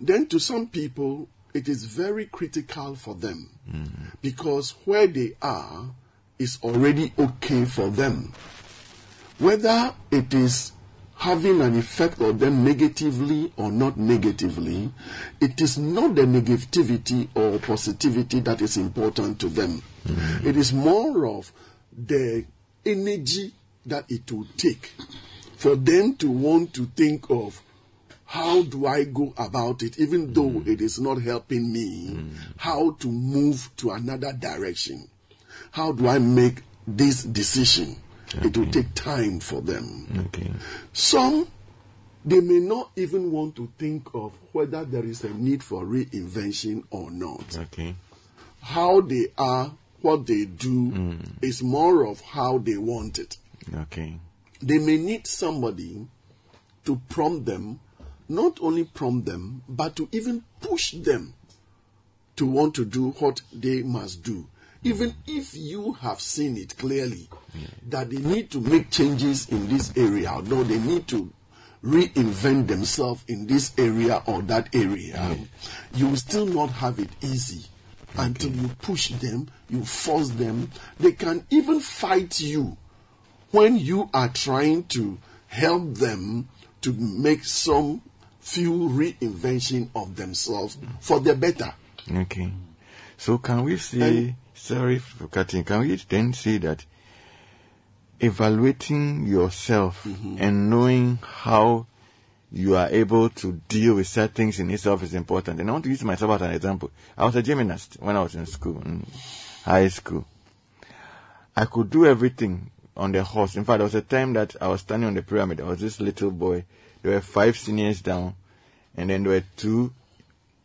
Then to some people, it is very critical for them because where they are is already okay for them. Whether it is having an effect on them negatively or not negatively, it is not the negativity or positivity that is important to them. Mm-hmm. It is more of the energy that it will take for them to want to think of how do I go about it, even though hmm. it is not helping me, hmm. how to move to another direction. How do I make this decision? It will take time for them. Okay. Some, they may not even want to think of whether there is a need for reinvention or not. Okay. How they are, what they do, hmm. is more of how they want it. Okay. They may need somebody to prompt them, not only prompt them, but to even push them to want to do what they must do. Even if you have seen it clearly that they need to make changes in this area, or they need to reinvent themselves in this area or that area, you will still not have it easy until you push them, you force them. They can even fight you when you are trying to help them to make some few reinvention of themselves for the better. Okay. So can we say, sorry for cutting, can we then say that evaluating yourself mm-hmm. and knowing how you are able to deal with certain things in itself is important. And I want to use myself as an example. I was a gymnast when I was in school, in high school. I could do everything on the horse. In fact, there was a time that I was standing on the pyramid. I was this little boy. There were five seniors down, and then there were two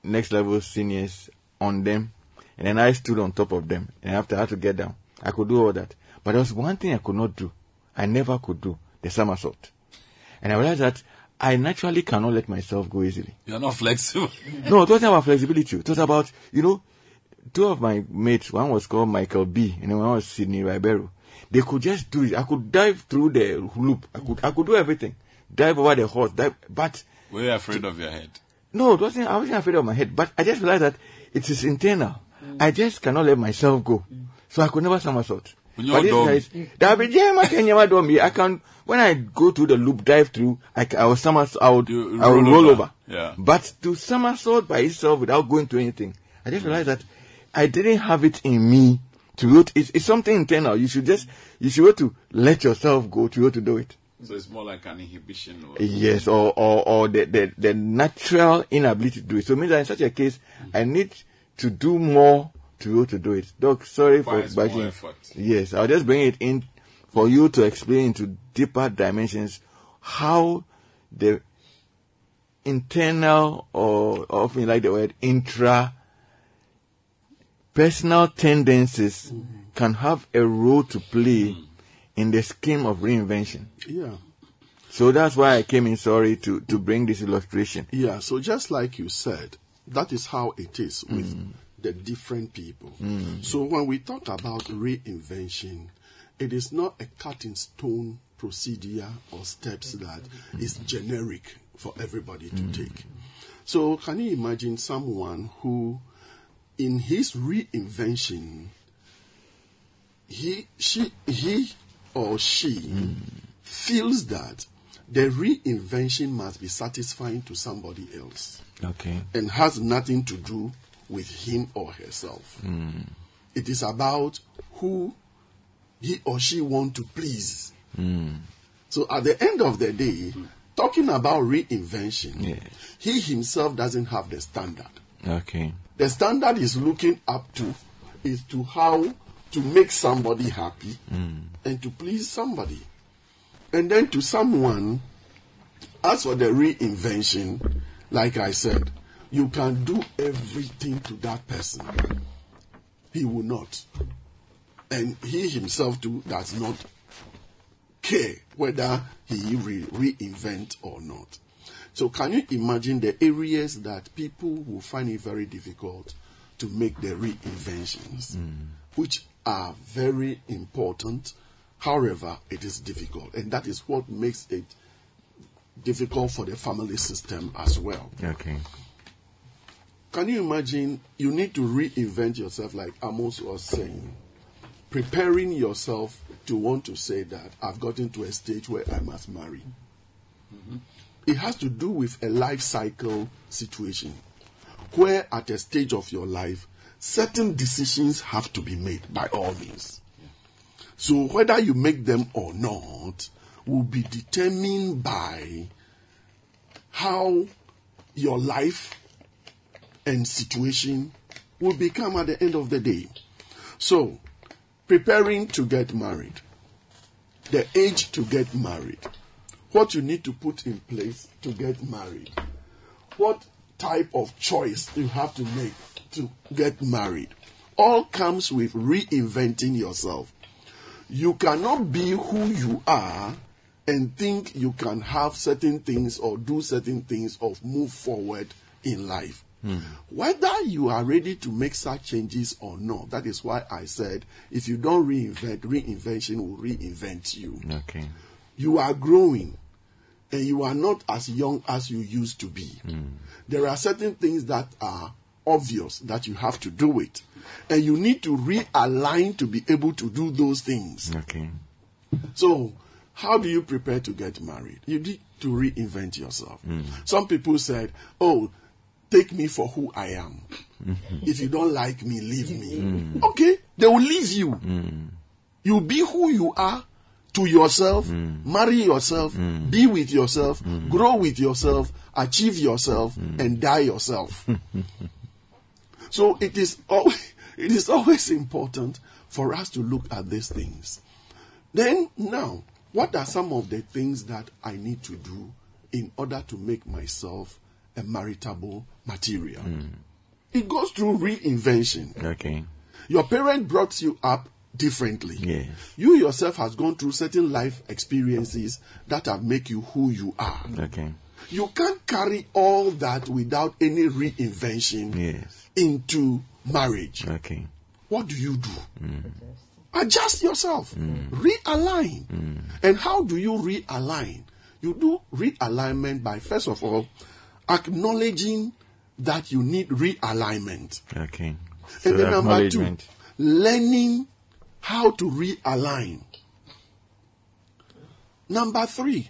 next level seniors on them, and then I stood on top of them. And after I had to get down, I could do all that. But there was one thing I could not do. I never could do the somersault. And I realized that I naturally cannot let myself go easily. You're not flexible. [LAUGHS] No, it wasn't about flexibility. It was about, you know, two of my mates, one was called Michael B, and then one was Sidney Ribeiro. They could just do it. I could dive through the loop. I could, I could do everything. Dive over the horse, dive, but Were you afraid of your head? no, it wasn't, I wasn't afraid of my head, but I just realized that it is internal. Mm. I just cannot let myself go. So I could never somersault. But you're these dumb. guys, that be jam, I can never do me. I can, when I go to the loop, dive through, I, ca- I will somersault, I would, You I will roll roll over. over. Yeah. But to somersault by itself without going through anything, I just realized that I didn't have it in me to go to, it's, it's something internal. You should just, you should be able to let yourself go to be able to do it. So it's more like an inhibition. Or, Yes, or, or, or the, the, the natural inability to do it. So it means that in such a case, I need to do more to be able to do it. Doc, sorry for Requires backing. effort. Yes, I'll just bring it in for you to explain into deeper dimensions how the internal or often like the word intra personal tendencies can have a role to play mm. In the scheme of reinvention. Yeah. So that's why I came in sorry to, to bring this illustration. Yeah, so just like you said, that is how it is with mm. the different people. Mm. So when we talk about reinvention, it is not a cut in stone procedure or steps that is mm. generic for everybody to take. So can you imagine someone who in his reinvention he she he or she feels that the reinvention must be satisfying to somebody else Okay. and has nothing to do with him or herself. Hmm. It is about who he or she want to please. Hmm. So at the end of the day, talking about reinvention, Yes. he himself doesn't have the standard. Okay. The standard is looking up to is to how to make somebody happy hmm. and to please somebody. And then to someone, as for the reinvention, like I said, you can do everything to that person. He will not. And he himself too does not care whether he re- reinvent or not. So can you imagine the areas that people will find it very difficult to make the reinventions, hmm. which are very important. However, it is difficult, and that is what makes it difficult for the family system as well. Okay. Can you imagine you need to reinvent yourself like Amos was saying? preparing yourself to want to say that I've gotten to a stage where I must marry. Mm-hmm. It has to do with a life cycle situation where, at a stage of your life, certain decisions have to be made by all means. So, whether you make them or not will be determined by how your life and situation will become at the end of the day. So, preparing to get married, the age to get married, what you need to put in place to get married, what type of choice you have to make to get married, all comes with reinventing yourself. You cannot be who you are and think you can have certain things or do certain things or move forward in life. Hmm. Whether you are ready to make such changes or not, that is why I said if you don't reinvent, reinvention will reinvent you. Okay. You are growing and you are not as young as you used to be. Hmm. There are certain things that are obvious that you have to do it. And you need to realign to be able to do those things. Okay. So, how do you prepare to get married? You need to reinvent yourself. Hmm. Some people said, Oh, take me for who I am. Mm-hmm. If you don't like me, leave me. Hmm. Okay, they will leave you. Hmm. You be who you are to yourself, marry yourself, be with yourself, grow with yourself, achieve yourself, and die yourself. [LAUGHS] so it is always, [LAUGHS] it is always important for us to look at these things. Then now, what are some of the things that I need to do in order to make myself a maritable material? Hmm. It goes through reinvention. Okay. Your parent brought you up differently. Yes. You yourself has gone through certain life experiences that have make you who you are. Okay. You can't carry all that without any reinvention Yes. Into marriage. Okay. What do you do? Mm. Adjust yourself. Mm. Realign. Mm. And how do you realign? You do realignment by first of all acknowledging that you need realignment. Okay. And then number two, learning how to realign. Number three,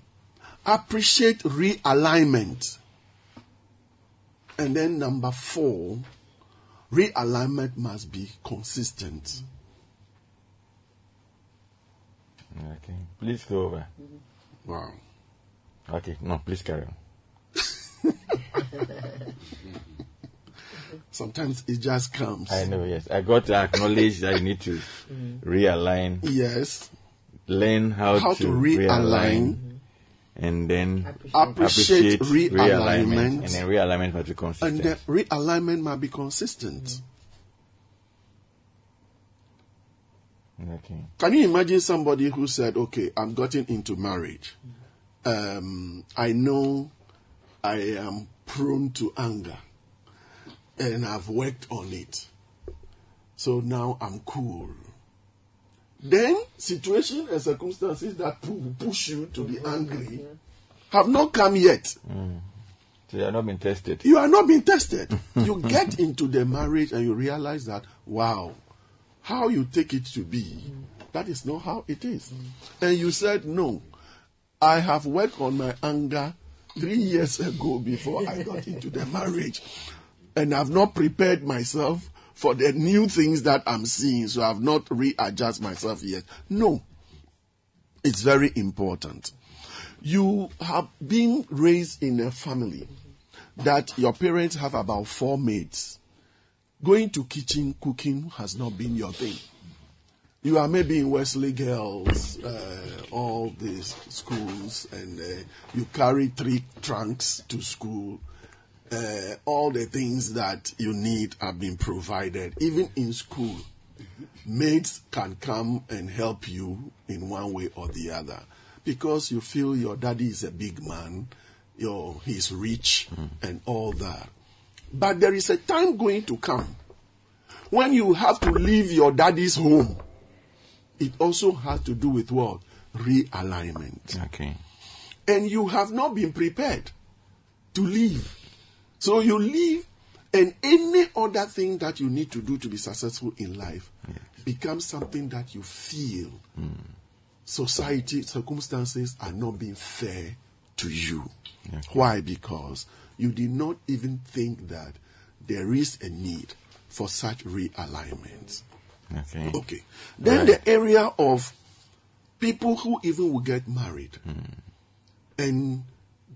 appreciate realignment. And then number four, realignment must be consistent. Okay. Please go over. Wow. Okay. No, please carry on. [LAUGHS] Sometimes it just comes. I know, yes. I got to acknowledge that you need to [LAUGHS] mm. realign, Yes. learn how, How to realign. And then Appreciate realignment, realignment. and then realignment must be consistent. And the realignment must be consistent. okay. Can you imagine somebody who said, "Okay, I'm getting into marriage. Um, I know I am prone to anger, and I've worked on it. So now I'm cool." Then situation and circumstances that pu- push you to be mm-hmm. angry have not come yet. Mm. So you have not been tested. You are not being tested. [LAUGHS] you get into the marriage and you realize that, wow, how you take it to be, mm. that is not how it is. Mm. And you said, no, I have worked on my anger three years [LAUGHS] ago before I got into the marriage. And I've not prepared myself for the new things that I'm seeing, so I've not readjust myself yet. No. It's very important. You have been raised in a family that your parents have about four maids. Going to kitchen cooking has not been your thing. You are maybe in Wesley Girls, uh, all these schools, and uh, you carry three trunks to school. Uh, all the things that you need have been provided. Even in school, maids can come and help you in one way or the other because you feel your daddy is a big man, your he's rich and all that. But there is a time going to come when you have to leave your daddy's home. It also has to do with what? Realignment. Okay. And you have not been prepared to leave. So you leave and any other thing that you need to do to be successful in life becomes something that you feel hmm. society circumstances are not being fair to you. Why? Because you did not even think that there is a need for such realignments. Okay. Okay. Then the area of people who even will get married hmm. and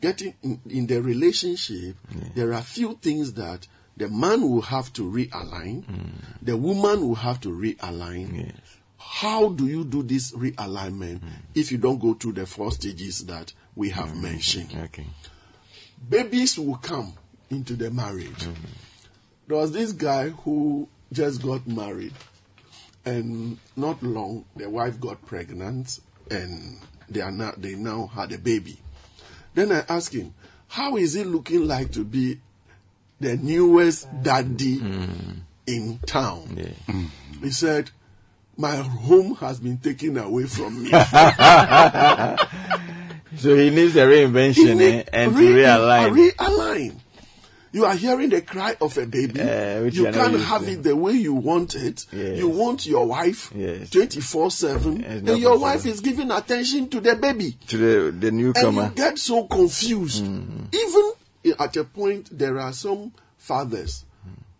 getting in, in the relationship, there are few things that the man will have to realign, mm. the woman will have to realign. Yes. How do you do this realignment mm. if you don't go through the four stages that we have mm. mentioned? Okay. babies will come into the marriage. There was this guy who just got married, and not long the wife got pregnant, and they are now they now had a baby. Then I asked him, "How is it looking like to be the newest daddy in town?" Yeah. He said, "My home has been taken away from me." [LAUGHS] So he needs a reinvention eh, need- and to re- realign. realign. You are hearing the cry of a baby. Which you you are not can't have it the way you want it. Yes. You want your wife. 24 7, It's and your possible. wife is giving attention to the baby. to the the And you get so confused. Mm-hmm. Even at a point, there are some fathers,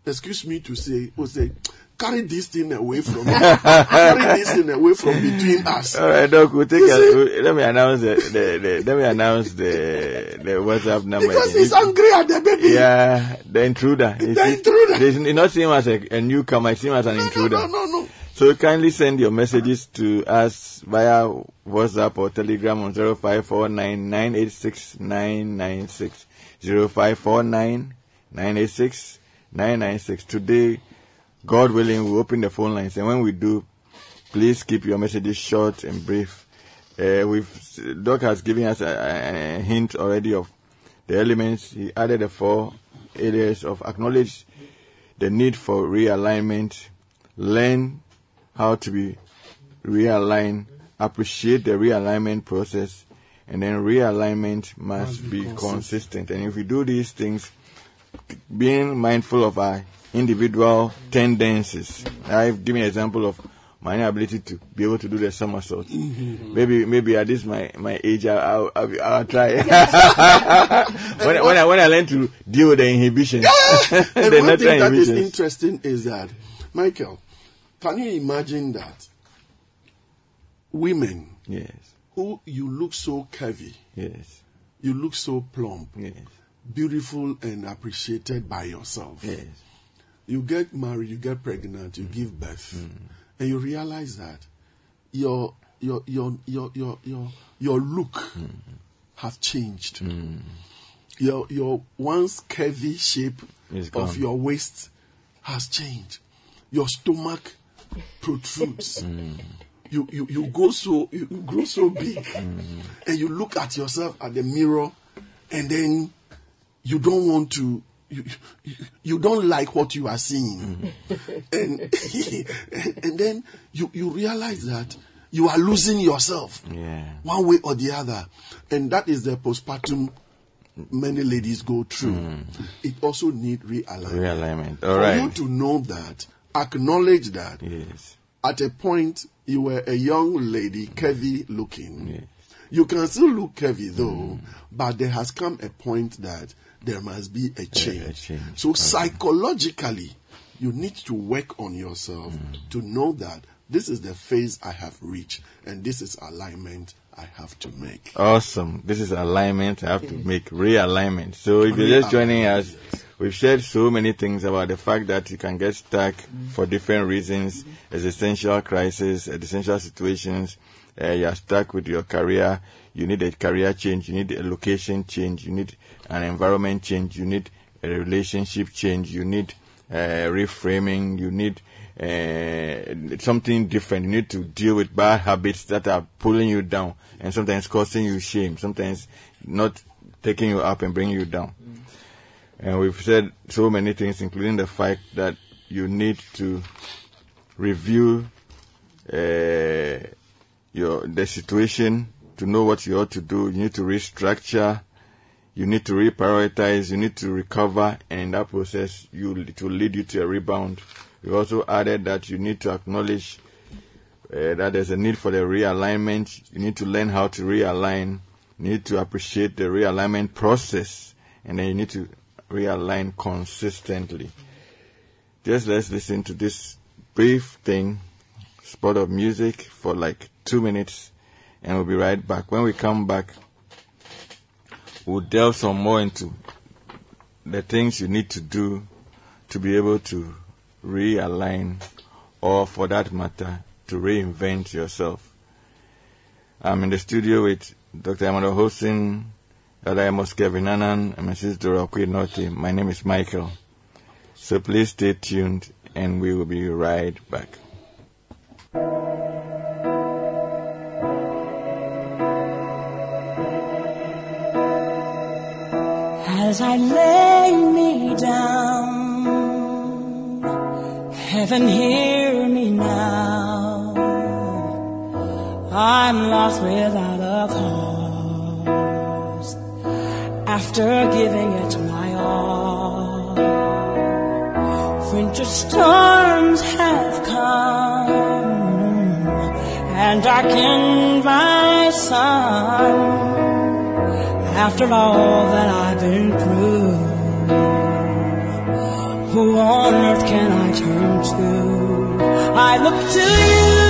excuse me to say, who say, carry this thing away from me. carry this thing away from between us. All right, Doc. We'll take. A, let me announce the, the, the let me announce the the WhatsApp number. Because he's angry at the baby. Yeah, the intruder. The see, intruder. You not see him as a, a newcomer. I see him as an No, no, intruder. no, no, no. So kindly send your messages to us via WhatsApp or Telegram on 0549986996. 0549986996. Today, God willing, we'll open the phone lines. And when we do, please keep your messages short and brief. Uh, we've, Doc has given us a, a, hint already of the elements. He added the four areas of acknowledge the need for realignment, learn how to be realigned, appreciate the realignment process, and then realignment must, be, consistent. And if we do these things, being mindful of our individual tendencies. I've given an example of my inability to be able to do the somersault. Mm-hmm. Maybe, maybe at this my my age, I'll, I'll, I'll, try. [LAUGHS] [LAUGHS] when, I- when I when I learn to deal with the inhibitions, [LAUGHS] and the one thing that is interesting is that, Michael, can you imagine that women Yes, who you look so curvy, yes, you look so plump, yes, beautiful and appreciated by yourself. yes. You get married, you get pregnant, you give birth, Mm. and you realize that your your your your your your, your look Mm. have changed. Your your once curvy shape of your waist has changed. Your stomach protrudes. You, you you go so you grow so big, and you look at yourself at the mirror, and then you don't want to you, you, you don't like what you are seeing mm-hmm. and [LAUGHS] and then you you realize that you are losing yourself Yeah. one way or the other and that is the postpartum many ladies go through mm. it also need realignment Realignment. All for right. you to know that acknowledge that Yes. at a point you were a young lady curvy looking Yes. you can still look curvy though mm. but there has come a point that there must be a change, change. so psychologically you need to work on yourself mm. to know that this is the phase i have reached and this is alignment i have to make Awesome. This is alignment. I have to make realignment. So if you're just joining us, we've shared so many things about the fact that you can get stuck mm-hmm. for different reasons, mm-hmm. existential crisis, existential situations. Uh, you're stuck with your career. You need a career change. You need a location change. You need an environment change. You need a relationship change. You need uh, reframing. You need uh, something different. You need to deal with bad habits that are pulling you down and sometimes causing you shame, sometimes not taking you up and bringing you down. And we've said so many things, including the fact that you need to review uh, your the situation to know what you ought to do. You need to restructure. You need to reprioritize. You need to recover, and that process, you it will lead you to a rebound We also added that you need to acknowledge uh, that there's a need for the realignment. You need to learn how to realign. You need to appreciate the realignment process, and then you need to realign consistently. Just let's listen to this brief thing, spot of music for like two minutes, and we'll be right back. When we come back, we'll delve some more into the things you need to do to be able to realign, or for that matter, to reinvent yourself. I'm in the studio with Dr. Amado. Amos Kevin Annan, and Mrs. Dora Norte. My name is Michael. So please stay tuned and we will be right back. As I lay me down, heaven hear me now. I'm lost without a cause. After giving it my all, winter storms have come and darkened my sun after all that I've been through. Who on earth can I turn to? I look to you.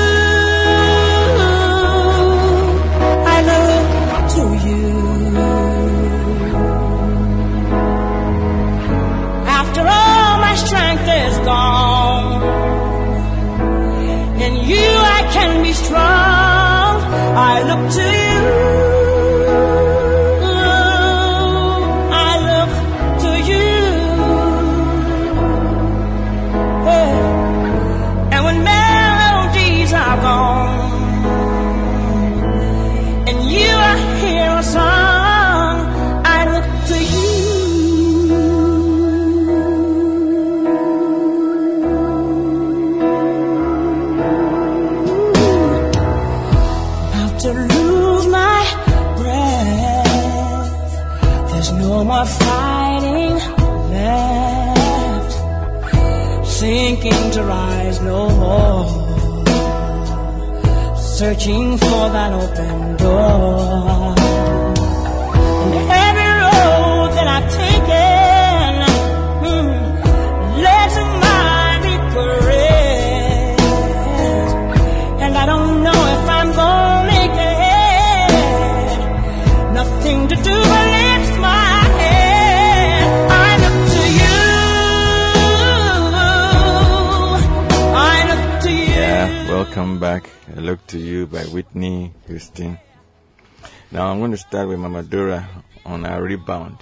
Start with Mama Dora on our rebound.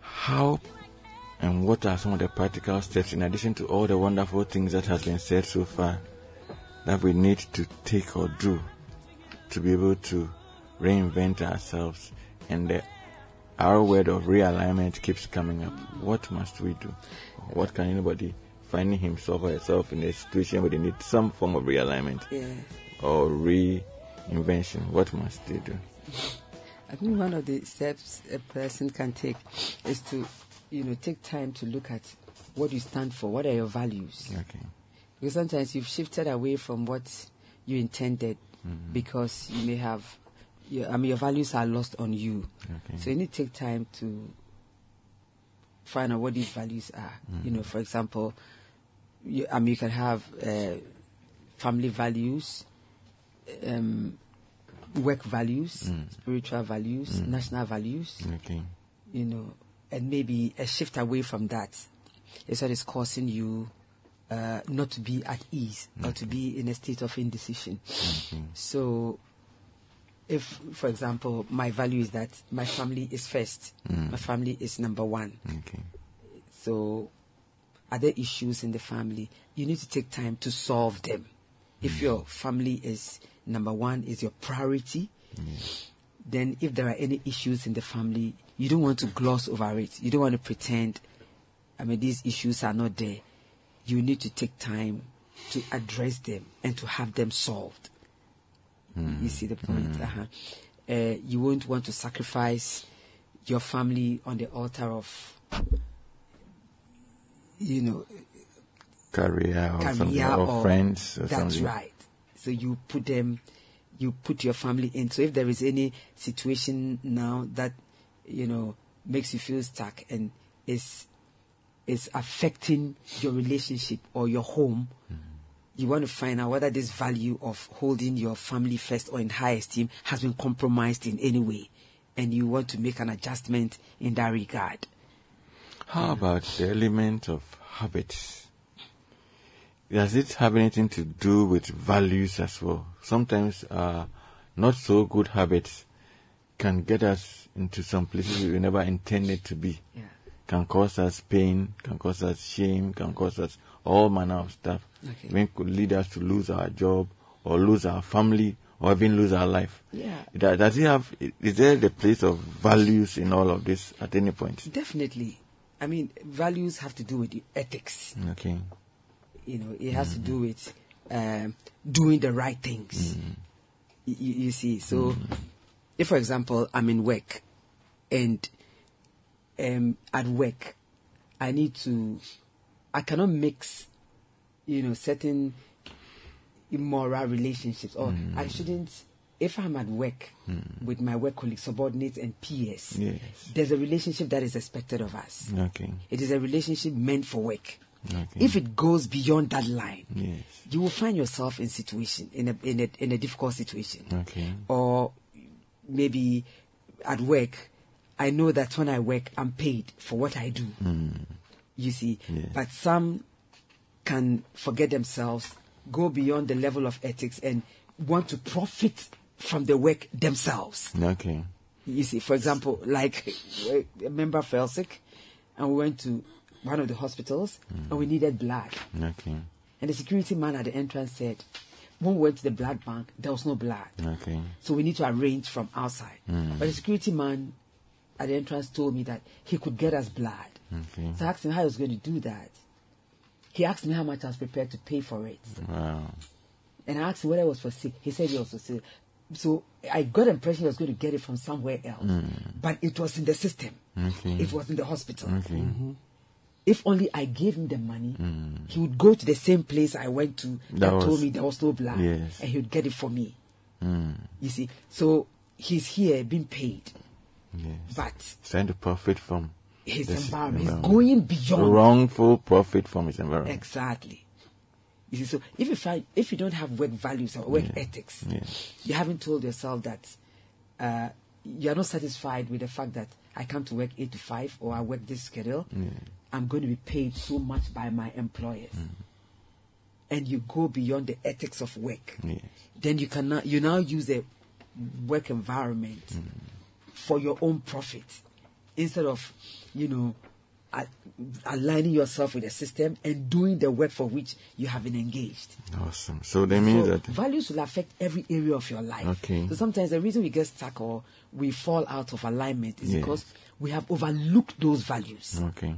How and what are some of the practical steps, in addition to all the wonderful things that has been said so far, that we need to take or do to be able to reinvent ourselves? And the, our word of realignment keeps coming up. What must we do? What can anybody finding himself or herself in a situation where they need some form of realignment Yeah. or reinvention? What must they do? I think one of the steps a person can take is to, you know, take time to look at what you stand for. What are your values? Okay. Because sometimes you've shifted away from what you intended because you may have, your, I mean, your values are lost on you. Okay. So you need to take time to find out what these values are. You know, for example, you, I mean, you can have uh, family values, um, work values, mm. spiritual values, mm. national values Okay. you know, and maybe a shift away from that is what is causing you uh, not to be at ease or to be in a state of indecision. So, if, for example, my value is that my family is first, mm. my family is number one. Okay. So, are there issues in the family? You need to take time to solve them. If your family is number one, is your priority, then if there are any issues in the family, you don't want to gloss over it. You don't want to pretend, I mean, these issues are not there. You need to take time to address them and to have them solved. You see the point? Uh-huh. Uh, you won't want to sacrifice your family on the altar of you know, Career or career or, or friends or that's something. right. So you put them, you put your family in. So if there is any situation now that you know makes you feel stuck and is is affecting your relationship or your home, you want to find out whether this value of holding your family first or in high esteem has been compromised in any way, and you want to make an adjustment in that regard. How about the element of habits? Does it have anything to do with values as well? Sometimes uh, not so good habits can get us into some places we never intended to be. Yeah. Can cause us pain, can cause us shame, can cause us all manner of stuff. Okay. Even could lead us to lose our job or lose our family or even lose our life. Yeah. Does, it have, is there the place of values in all of this at any point? Definitely. I mean, values have to do with ethics. Okay. You know it has to do mm-hmm. with um, doing the right things. Mm-hmm. Y- you, you see so mm-hmm. if for example i'm in work and um, at work i need to i cannot mix you know certain immoral relationships or i mm. shouldn't if i'm at work mm. with my work colleagues subordinates and peers Yes. there's a relationship that is expected of us. Okay. it is a relationship meant for work. Okay. If it goes beyond that line, Yes. you will find yourself in situation in a in a in a difficult situation. Okay. Or maybe at work, I know that when I work, I'm paid for what I do. Hmm. You see, Yes. but some can forget themselves, go beyond the level of ethics, and want to profit from the work themselves. Okay. You see, for example, like [LAUGHS] a member fell sick, and we went to one of the hospitals, and we needed blood. Okay. And the security man at the entrance said, when we went to the blood bank, there was no blood. Okay. So we need to arrange from outside. Mm. But the security man at the entrance told me that he could get us blood. Okay. So I asked him how he was going to do that. He asked me how much I was prepared to pay for it. Wow. And I asked him whether it was for sick. He said he was for sick. So I got the impression he was going to get it from somewhere else. But it was in the system. Mm. Okay. It was in the hospital. Okay. If only I gave him the money, he would go to the same place I went to that, That was- told me there was no blood. Yes. And he would get it for me. Mm. You see, so he's here being paid, Yes. but Trying to profit from his this environment, he's going beyond. wrongful profit from his environment. Exactly. You see, so if you find if you don't have work values or work Yeah. ethics, Yes. you haven't told yourself that uh, you are not satisfied with the fact that I come to work eight to five or I work this schedule. I'm going to be paid so much by my employers, mm. and you go beyond the ethics of work. Yes. Then you cannot you now use a work environment mm. for your own profit instead of you know aligning yourself with the system and doing the work for which you have been engaged. Awesome. So that means So that values will affect every area of your life. Okay. So sometimes the reason we get stuck or we fall out of alignment is Yes. because we have overlooked those values. okay.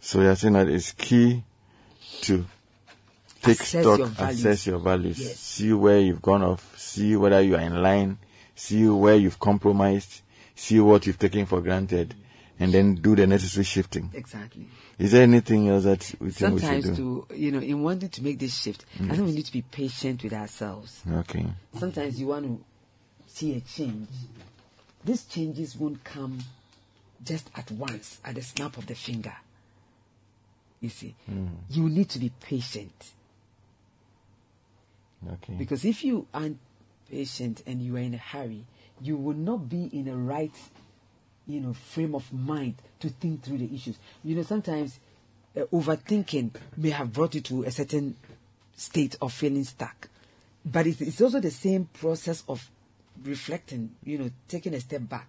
So you're saying that it's key to take Assess stock, your assess your values, Yes. see where you've gone off, see whether you are in line, see where you've compromised, see what you've taken for granted, and then do the necessary shifting. Exactly. Is there anything else that we think we Sometimes do? to you know, in wanting to make this shift, I think we need to be patient with ourselves. Okay. Sometimes you want to see a change. These changes won't come just at once, at the snap of the finger. You see, you need to be patient. Okay. Because if you aren't patient and you are in a hurry, you will not be in a right, you know, frame of mind to think through the issues. You know, sometimes uh, overthinking may have brought you to a certain state of feeling stuck, but it's, it's also the same process of reflecting. You know, taking a step back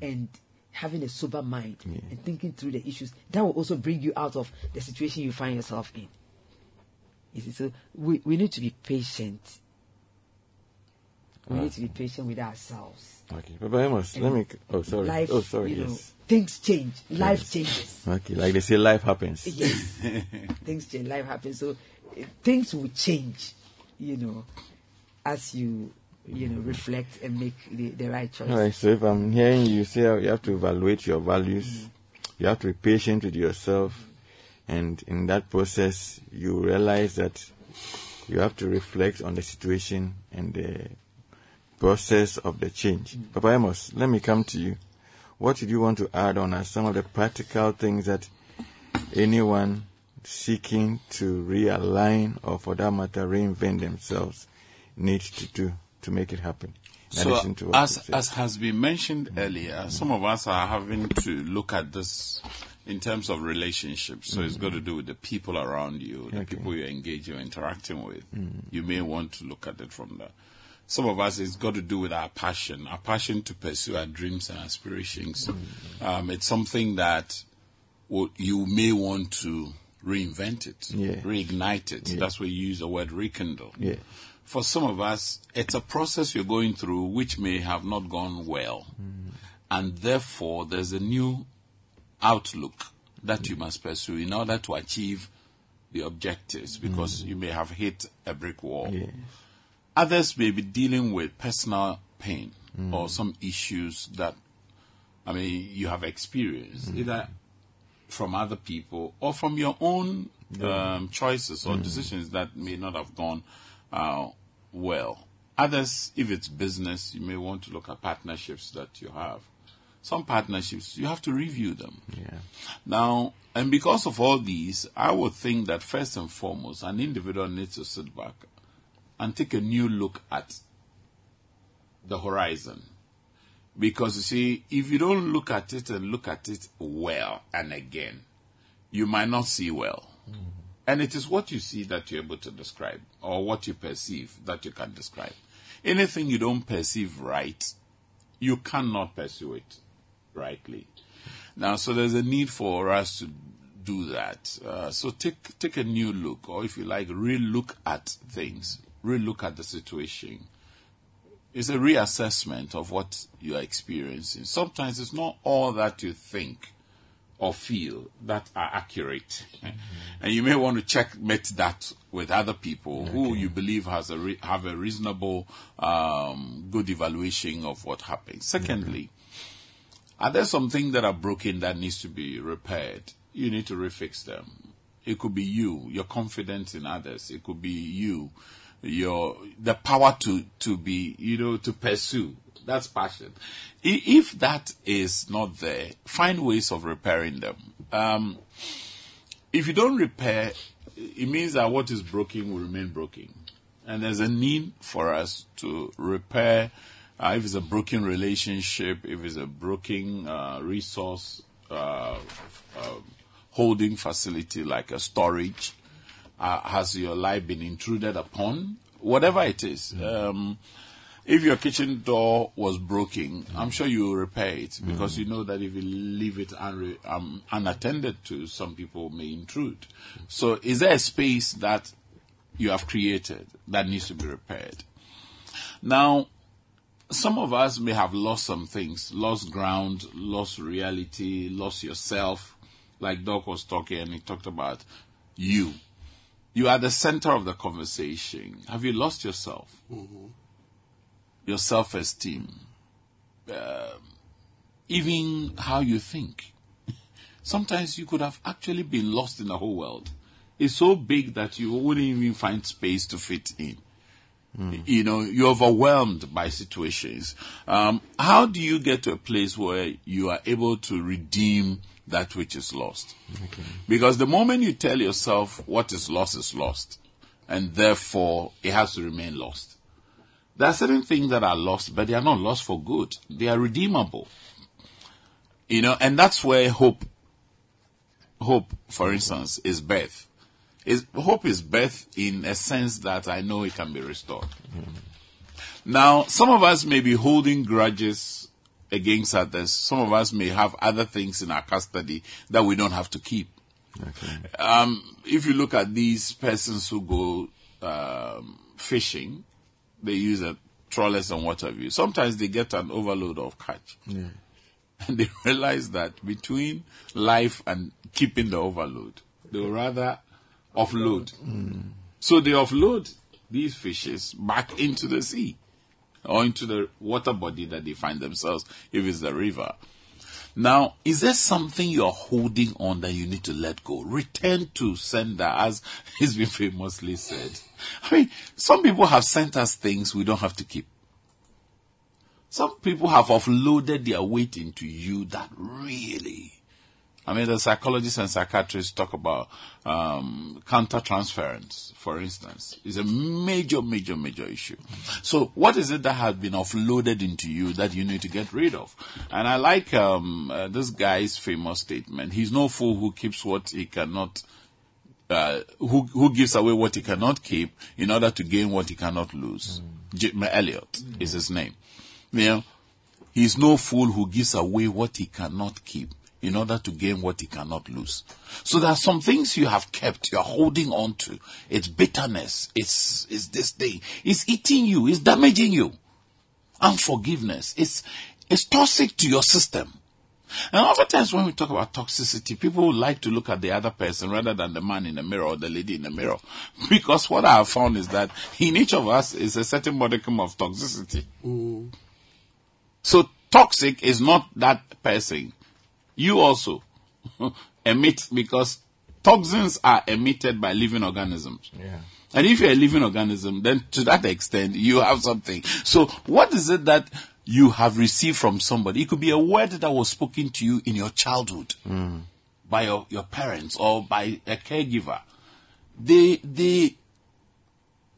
and having a sober mind and thinking through the issues. That will also bring you out of the situation you find yourself in. You see, so we, we need to be patient. We need to be patient with ourselves. Okay. Papa Amos, let me. Oh, sorry. Life, oh, sorry. you know, Yes. things change. Life changes. Okay. Like they say, life happens. Yes, [LAUGHS] things change. Life happens. So eh, things will change. You know, as you you know reflect and make the, the right choice. All right. So if I'm hearing you say you have to evaluate your values, mm-hmm. you have to be patient with yourself, And in that process, you realize that you have to reflect on the situation and the process of the change. Mm-hmm. Papa Amos, let me come to you. What did you want to add on as some of the practical things that anyone seeking to realign or for that matter reinvent themselves needs to do to make it happen? So, as as has been mentioned mm-hmm. earlier, some of us are having to look at this in terms of relationships. So it's mm-hmm. got to do with the people around you, the Okay. people you're engaging or interacting with. Mm-hmm. You may want to look at it from that. Some of us, it's got to do with our passion, our passion to pursue our dreams and aspirations. Um, it's something that wo- you may want to reinvent it, Yeah. reignite it. That's why you use the word rekindle yeah. For some of us, it's a process you're going through which may have not gone well. Mm. And therefore, there's a new outlook that you must pursue in order to achieve the objectives because mm. you may have hit a brick wall. Yeah. Others may be dealing with personal pain mm. or some issues that, I mean, you have experienced either from other people or from your own um, choices or decisions that may not have gone uh, well. Others, if it's business, you may want to look at partnerships that you have. Some partnerships, you have to review them. Yeah. Now, and because of all these, I would think that first and foremost, an individual needs to sit back and take a new look at the horizon. Because you see, if you don't look at it and look at it well and again, you might not see well. And it is what you see that you're able to describe, or what you perceive that you can describe. Anything you don't perceive right, you cannot pursue it rightly. Now, so there's a need for us to do that. Uh, so take take a new look, or if you like, re-look at things, re-look at the situation. It's a reassessment of what you are experiencing. Sometimes it's not all that you think or feel that are accurate, and you may want to checkmate that with other people who you believe has a re- have a reasonable, um, good evaluation of what happened. Secondly. Are there some things that are broken that needs to be repaired? You need to refix them. It could be you, your confidence in others. It could be you, your the power to to be, you know, to pursue. That's passion. If that is not there, find ways of repairing them. Um, if you don't repair, it means that what is broken will remain broken. And there's a need for us to repair uh, if it's a broken relationship, if it's a broken uh, resource uh, uh, holding facility like a storage, uh, has your life been intruded upon? Whatever it is. Um, if your kitchen door was broken, I'm sure you will repair it because you know that if you leave it unre- um, unattended to, some people may intrude. So, is there a space that you have created that needs to be repaired? Now, some of us may have lost some things, lost ground, lost reality, lost yourself. Like Doc was talking and he talked about you. You are the center of the conversation. Have you lost yourself? Your self esteem. even how you think. Sometimes you could have actually been lost in the whole world. It's so big that you wouldn't even find space to fit in. You know, you're overwhelmed by situations. Um, how do you get to a place where you are able to redeem that which is lost? Because the moment you tell yourself what is lost is lost, and therefore it has to remain lost. There are certain things that are lost, but they are not lost for good. They are redeemable. You know, and that's where hope, hope, for instance, is birth. Is hope is birth in a sense that I know it can be restored. Now, some of us may be holding grudges against others. Some of us may have other things in our custody that we don't have to keep. Um, if you look at these persons who go um, fishing, they use a trawlers and what have you. Sometimes they get an overload of catch. [LAUGHS] And they realize that between life and keeping the overload, they would rather offload. Mm. So they offload these fishes back into the sea or into the water body that they find themselves, if it's the river. Now, is there something you're holding on that you need to let go? Return to sender, as [LAUGHS] he's been famously said. I mean, some people have sent us things we don't have to keep. Some people have offloaded their weight into you that really. I mean, the psychologists and psychiatrists talk about um, countertransference, for instance, is a major, major, major issue. So, what is it that has been offloaded into you that you need to get rid of? And I like um, uh, this guy's famous statement: "He's no fool who keeps what he cannot." Uh, who who gives away what he cannot keep in order to gain what he cannot lose? Jim Elliot is his name. You know, He's no fool who gives away what he cannot keep in order to gain what he cannot lose. So there are some things you have kept, you're holding on to. It's bitterness. It's, it's this thing. It's eating you. It's damaging you. Unforgiveness. It's, it's toxic to your system. And oftentimes when we talk about toxicity, people like to look at the other person rather than the man in the mirror or the lady in the mirror. [LAUGHS] Because what I have found is that in each of us is a certain modicum of toxicity. Mm. So toxic is not that person. You also [LAUGHS] emit because toxins are emitted by living organisms. Yeah. And if you're a living organism, then to that extent, you have something. So what is it that you have received from somebody? It could be a word that was spoken to you in your childhood hmm. by your, your parents or by a caregiver. They, they,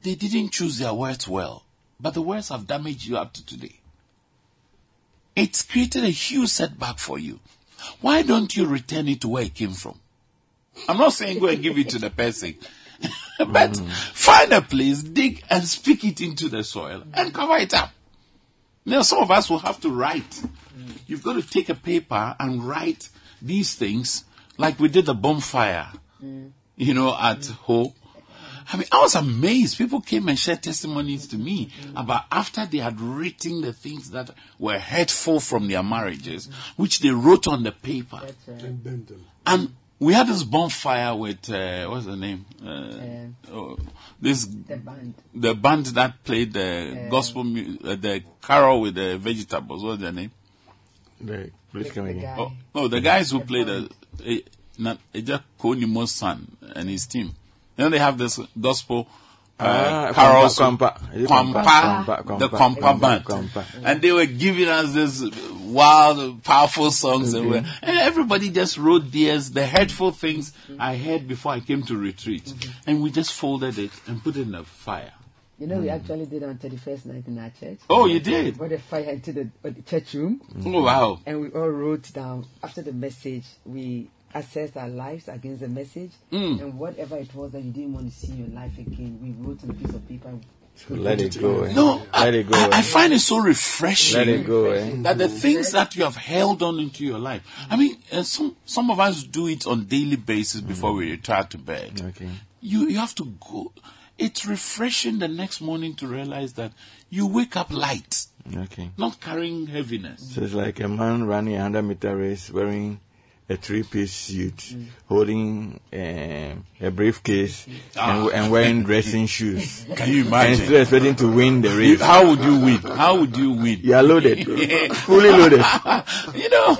they didn't choose their words well, but the words have damaged you up to today. It's created a huge setback for you. Why don't you return it to where it came from? I'm not saying go and give it to the person, [LAUGHS] but mm. find a place, dig and speak it into the soil and cover it up. Now, some of us will have to write. Mm. You've got to take a paper and write these things like we did the bonfire, mm. you know, at Ho. I mean, I was amazed. People came and shared testimonies to me about after they had written the things that were hurtful from their marriages, which they wrote on the paper. And. And we had this bonfire with, uh, what's the name? Uh, oh, this, The band. the band that played the gospel, mu- uh, the carol with the vegetables. What's their name? The, please come again. Oh, no, the guys who played the, uh, not, Eja Konimo's son and his team. You know, they have this gospel, uh, Ah, carols. The Kwampa, Kwampa band. Kwampa. And they were giving us this wild, powerful songs and, we and everybody just wrote theirs, the hurtful things I heard before I came to retreat. And we just folded it and put it in the fire. You know, we actually did on 31st night in our church. Oh, you We did? brought a fire into the, uh, the church room Oh, wow. and we all wrote down after the message. We assessed our lives against the message and whatever it was that you didn't want to see in your life again, we wrote on a piece of paper. Let it go. eh. No, I, Let it go. I, I eh. find it so refreshing. Let it go. Eh. that the things that you have held on into your life. I mean, uh, some some of us do it on daily basis before we retire to bed. Okay. You you have to go. It's refreshing the next morning to realize that you wake up light, Okay. not carrying heaviness. So it's like a man running a 100 meter race wearing a three piece suit, holding um, a briefcase, and, and wearing dressing shoes. Can you imagine? And still expecting to win the You- race. How would you win? How would you win? You are loaded, [LAUGHS] fully loaded. [LAUGHS] you know,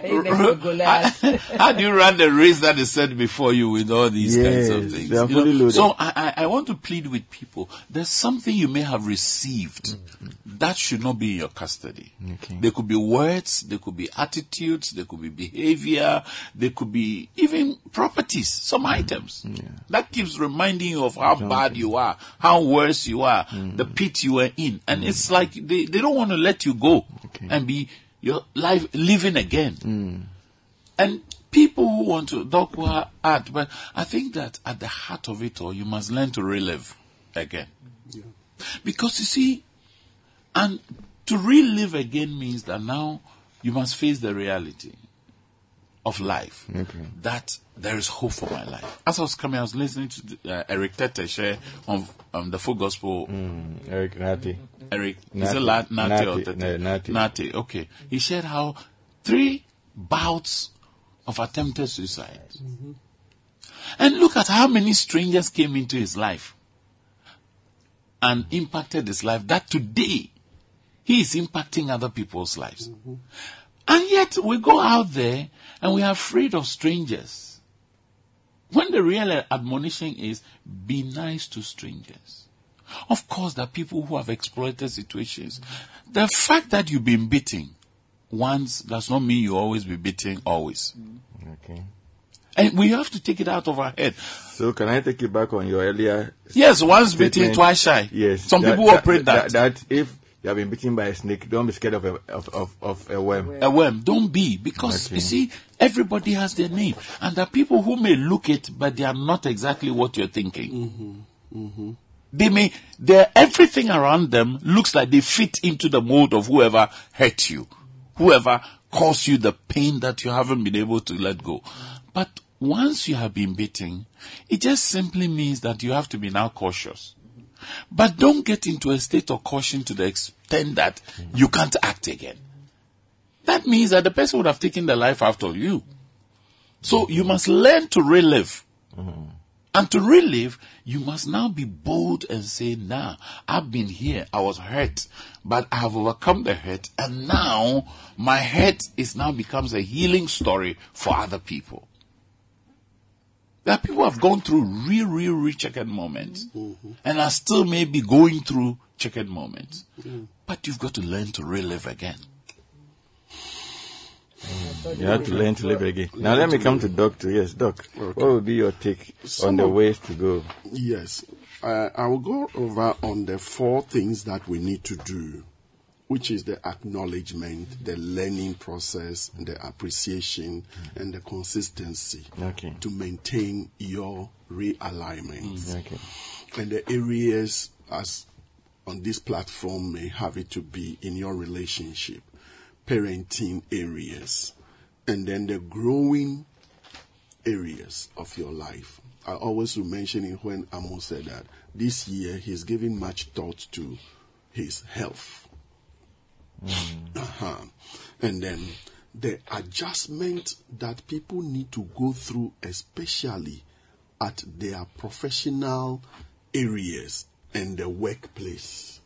Hey, next to Goliath. how do you run the race that is set before you with all these kinds of things? they are you know? fully loaded. So I, I, I want to plead with people. There's something you may have received that should not be in your custody. Okay. There could be words, there could be attitudes, there could be behavior, there could be even properties, some items. Mm, that keeps reminding you of how bad you are, how worse you are, mm. the pit you were in. And it's mm. like they, they don't want to let you go and be your life living again. And people who want to talk will add, but I think that at the heart of it all, you must learn to relive again. Because you see, and to relive again means that now you must face the reality of life. Okay. That there is hope for my life. As I was coming, I was listening to the, uh, Eric Tete share on um, the full gospel. Eric Nati. Eric, is Nati. it La- Nati, or Tete? no, Nati. Nati, okay. He shared how three bouts of attempted suicide. And look at how many strangers came into his life and impacted his life that today he is impacting other people's lives. And yet we go out there and we are afraid of strangers. When the real admonition is be nice to strangers. Of course, there are people who have exploited situations. The fact that you've been beaten once does not mean you always be beaten always. Mm. Okay. And we have to take it out of our head. So can I take you back on your earlier Yes, once beaten, statement? twice shy. Yes. Some that- people that, operate that. that. if you have been bitten by a snake, don't be scared of a of, of, of a worm. a worm. Don't be because Okay. you see everybody has their name, and there are people who may look it, but they are not exactly what you're thinking. Mm-hmm. Mm-hmm. They may, they everything around them looks like they fit into the mold of whoever hurt you, whoever caused you the pain that you haven't been able to let go. But once you have been beaten, it just simply means that you have to be now cautious. But don't get into a state of caution to the extent that you can't act again. That means that the person would have taken the life after you. So you must learn to relive. And to relive, you must now be bold and say, now, I've been here, I was hurt, but I have overcome the hurt, and now my hurt is now becomes a healing story for other people. There are people who have gone through real, real, real checkered moments mm-hmm. Mm-hmm. and are still maybe going through checkered moments. Mm-hmm. But you've got to learn to relive again. Mm. You have to learn to live again. Now let me come to Doctor. Yes, Doc. What would be your take on the of- ways to go? Yes. Uh, I will go over on the four things that we need to do, which is the acknowledgement, the learning process, the appreciation, mm. and the consistency Okay. to maintain your realignment. Mm, okay. And the areas, as on this platform, may have it to be in your relationship, parenting areas, and then the growing areas of your life. I always will mention it when Amos said that this year he's giving much thought to his health. Uh-huh. And then the adjustment that people need to go through, especially at their professional areas and the workplace.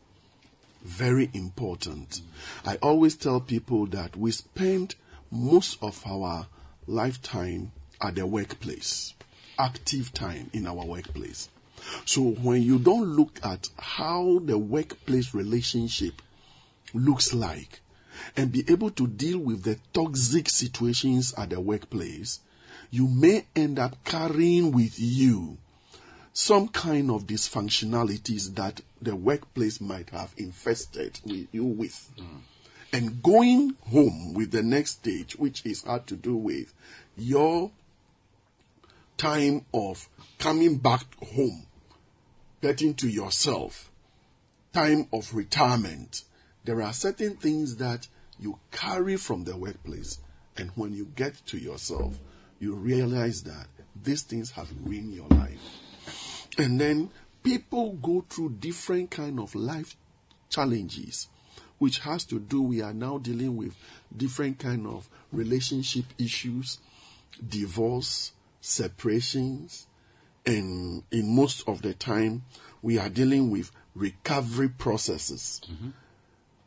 Very important. I always tell people that we spend most of our lifetime at the workplace, active time in our workplace. So when you don't look at how the workplace relationship looks like and be able to deal with the toxic situations at the workplace, you may end up carrying with you some kind of dysfunctionalities that the workplace might have infested with you with. And going home with the next stage, which is had to do with your time of coming back home, getting to yourself, time of retirement. There are certain things that you carry from the workplace, and when you get to yourself, you realize that these things have ruined your life. And then people go through different kind of life challenges, which has to do, we are now dealing with different kind of relationship issues, divorce, separations, and in most of the time, we are dealing with recovery processes, mm-hmm.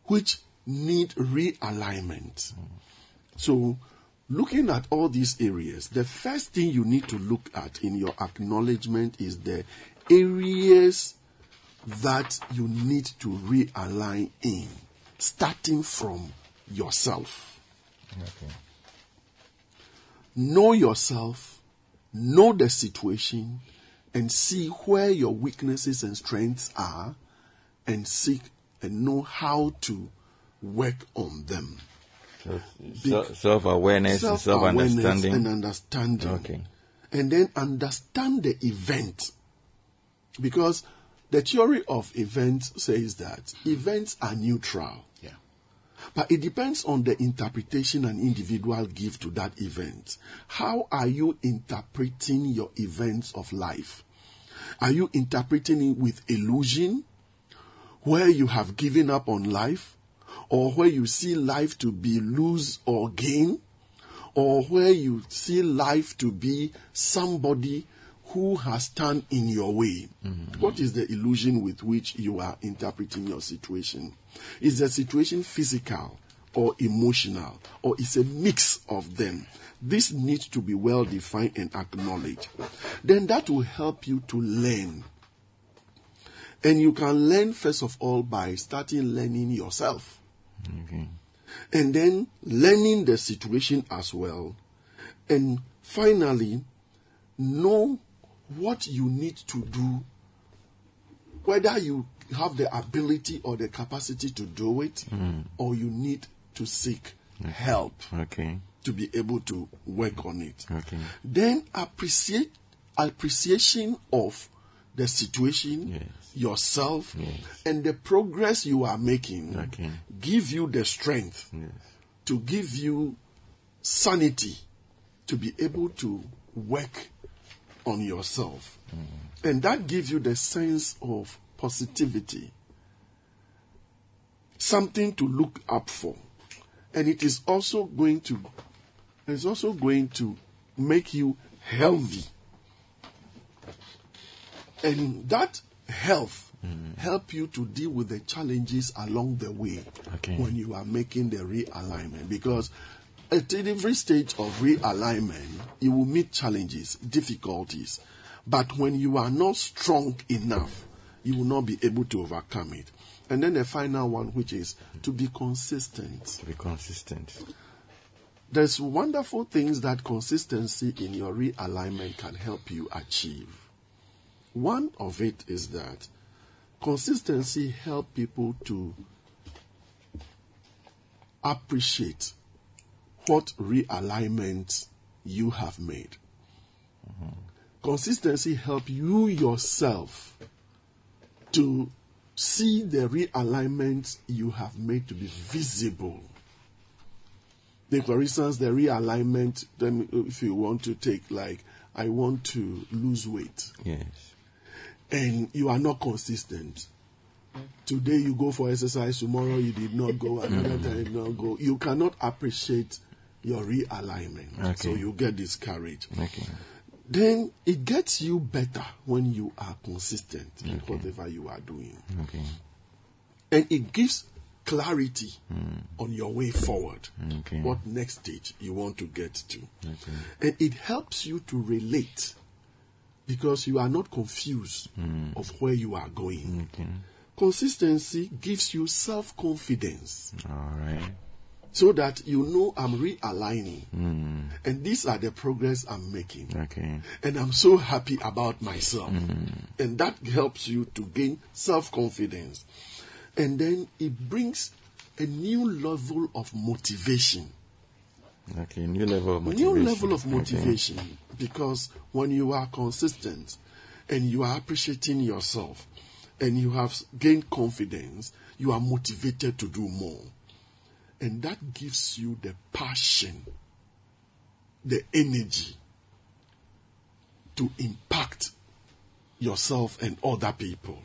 Which need realignment. So, looking at all these areas, the first thing you need to look at in your acknowledgement is the areas that you need to realign in, starting from yourself. Okay. Know yourself, know the situation, and see where your weaknesses and strengths are, and seek and know how to work on them. So, Self awareness and self understanding, and understanding. Okay. And then understand the event. Because the theory of events says that events are neutral. Yeah. But it depends on the interpretation an individual give to that event. How are you interpreting your events of life? Are you interpreting it with illusion, where you have given up on life, or where you see life to be lose or gain, or where you see life to be somebody who has turned in your way? Mm-hmm. What is the illusion with which you are interpreting your situation? Is the situation physical or emotional or is a mix of them. This needs to be well defined and acknowledged. Then that will help you to learn. And you can learn first of all by starting learning yourself. Okay. And then learning the situation as well. And finally, know what you need to do, whether you have the ability or the capacity to do it, mm. or you need to seek help Okay. to be able to work on it. Okay. Then appreciate appreciation of the situation, Yes. Yourself, Yes. and the progress you are making Okay. give you the strength Yes. to give you sanity to be able to work on yourself. Mm. And that gives you the sense of positivity, something to look up for. And it is also going to it's also going to make you healthy. And that health hmm. help you to deal with the challenges along the way Okay. when you are making the realignment because at every stage of realignment you will meet challenges difficulties but when you are not strong enough you will not be able to overcome it and then the final one which is to be consistent To be consistent. there's wonderful things that consistency in your realignment can help you achieve. One of it is that consistency help people to appreciate what realignment you have made. Mm-hmm. Consistency help you yourself to see the realignment you have made to be visible. Take, for instance, the realignment, then if you want to take, like, I want to lose weight, Yes. And you are not consistent. Today you go for exercise, tomorrow you did not go, another mm. time you did not go. You cannot appreciate your realignment. Okay. So you get discouraged. Okay. Then it gets you better when you are consistent in whatever you are doing. Okay. And it gives clarity mm. on your way forward. Okay. What next stage you want to get to. Okay. And it helps you to relate because you are not confused hmm. of where you are going. Okay. Consistency gives you self confidence All right. so that you know I'm realigning. Hmm. And these are the progress I'm making. Okay. And I'm so happy about myself. Hmm. And that helps you to gain self confidence. And then it brings a new level of motivation. Okay. New level of New level of Okay. motivation. Because when you are consistent and you are appreciating yourself and you have gained confidence, you are motivated to do more. And that gives you the passion, the energy to impact yourself and other people.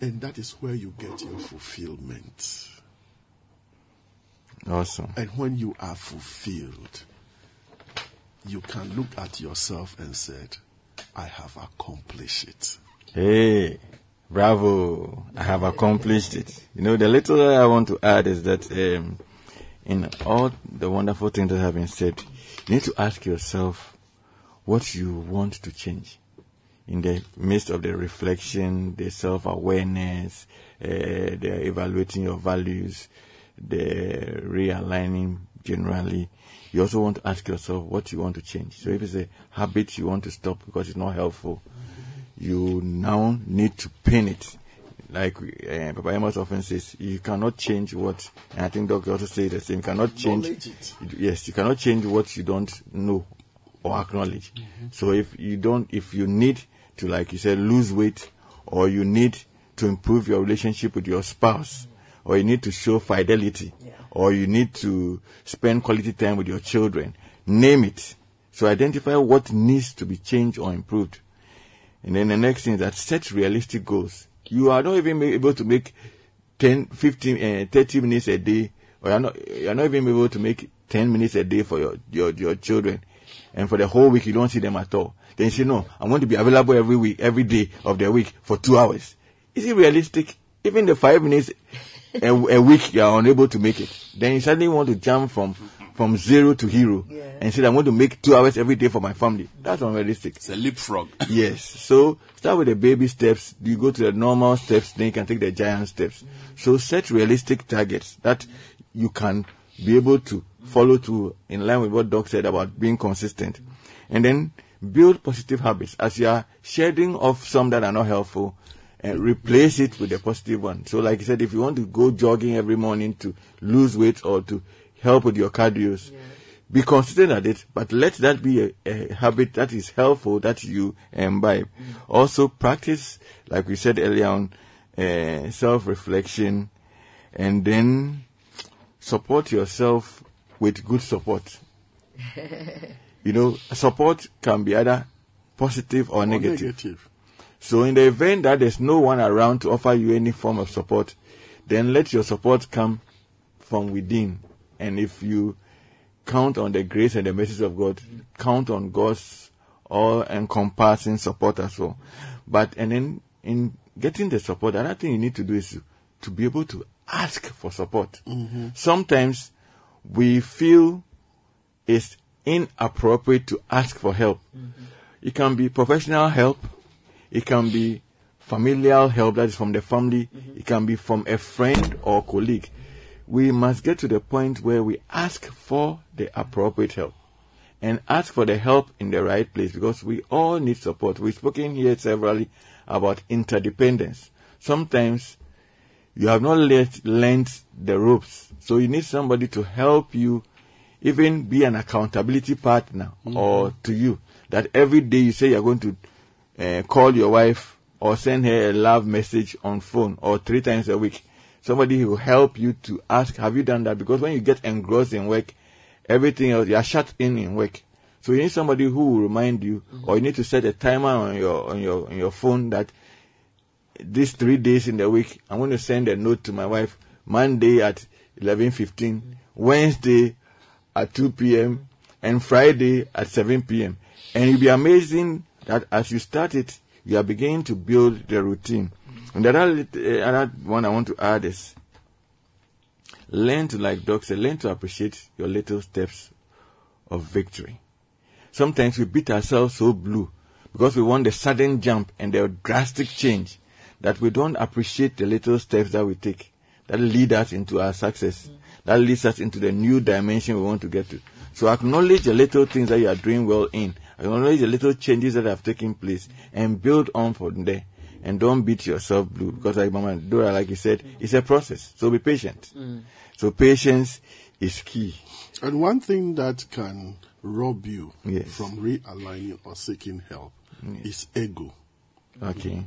And that is where you get your fulfillment. Awesome. And when you are fulfilled, you can look at yourself and said, I have accomplished it. Hey, bravo! I have accomplished it. You know, the little I want to add is that um, in all the wonderful things that have been said, you need to ask yourself what you want to change. In the midst of the reflection, the self-awareness, uh, the evaluating your values, the realigning generally, you also want to ask yourself what you want to change. So if it's a habit you want to stop because it's not helpful, you now need to pin it. Like uh, Papa Amos often says, you cannot change what, and I think Doc also say the same, you cannot change, it. yes, you cannot change what you don't know or acknowledge. So if you don't, if you need to, like you said, lose weight, or you need to improve your relationship with your spouse, or you need to show fidelity, or you need to spend quality time with your children, name it. So identify what needs to be changed or improved. And then the next thing is that set realistic goals. You are not even able to make 10, 15, uh, 30 minutes a day, or you're not, you're not even able to make 10 minutes a day for your, your, your children. And for the whole week, you don't see them at all. Then you say, no, I want to be available every week, every day of the week for two hours. Is it realistic? Even the five minutes a, a week you are unable to make it. Then you suddenly want to jump from from zero to hero Yeah. and say I'm going to make two hours every day for my family. That's unrealistic. It's a leapfrog. [LAUGHS] Yes. So start with the baby steps. You go to the normal steps, then you can take the giant steps. So set realistic targets that you can be able to follow through in line with what Doc said about being consistent. And then build positive habits. As you are shedding off some that are not helpful, and replace it with a positive one. So like I said, if you want to go jogging every morning to lose weight or to help with your cardios, be consistent at it, but let that be a, a habit that is helpful that you imbibe. Also practice, like we said earlier on, uh, self-reflection and then support yourself with good support. [LAUGHS] you know, support can be either positive or Or negative. negative. So in the event that there's no one around to offer you any form of support, then let your support come from within. And if you count on the grace and the mercy of God, count on God's all encompassing support as well. But and then in getting the support, another thing you need to do is to, to be able to ask for support. Mm-hmm. Sometimes we feel it's inappropriate to ask for help. Mm-hmm. It can be professional help, it can be familial help that is from the family, mm-hmm. it can be from a friend or colleague. We must get to the point where we ask for the appropriate help and ask for the help in the right place because we all need support. We've spoken here severally about interdependence. Sometimes you have not let, learned the ropes, so you need somebody to help you even be an accountability partner mm-hmm. or to you that every day you say you're going to uh, call your wife or send her a love message on phone or three times a week. Somebody who will help you to ask, have you done that? Because when you get engrossed in work, everything else, you are shut in in work. So you need somebody who will remind you, or you need to set a timer on your on your on your phone that these three days in the week, I'm going to send a note to my wife. Monday at 11:15, Wednesday at 2 p.m., and Friday at 7 p.m. And you'll be amazing that as you start it, you are beginning to build the routine. And the other, eh, other one I want to add is learn to, like Doc said, learn to appreciate your little steps of victory. Sometimes we beat ourselves so blue because we want the sudden jump and the drastic change that we don't appreciate the little steps that we take that lead us into our success, that leads us into the new dimension we want to get to. So acknowledge the little things that you are doing well in, acknowledge the little changes that have taken place, and build on from there. And don't beat yourself blue because, like Mama Dora, like you said, it's a process. So be patient. Mm. So patience is key. And one thing that can rob you Yes. from realigning or seeking help is ego. Okay.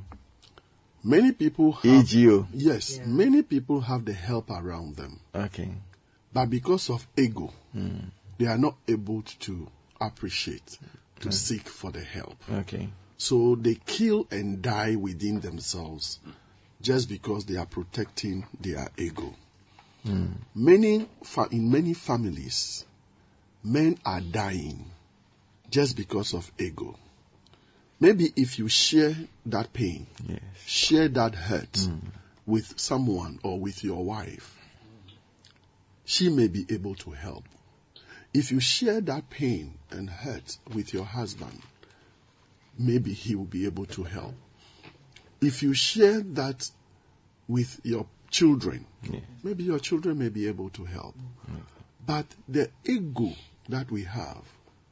Many people have EGO. yes, many people have the help around them, Okay. but because of ego, mm. they are not able to appreciate, to seek for the help. Okay. So they kill and die within themselves just because they are protecting their ego. Hmm. Many fa- in many families, men are dying just because of ego. Maybe if you share that pain, Yes. share that hurt hmm. with someone or with your wife, she may be able to help. If you share that pain and hurt with your husband, maybe he will be able to help. If you share that with your children, maybe your children may be able to help. Mm-hmm. But the ego that we have,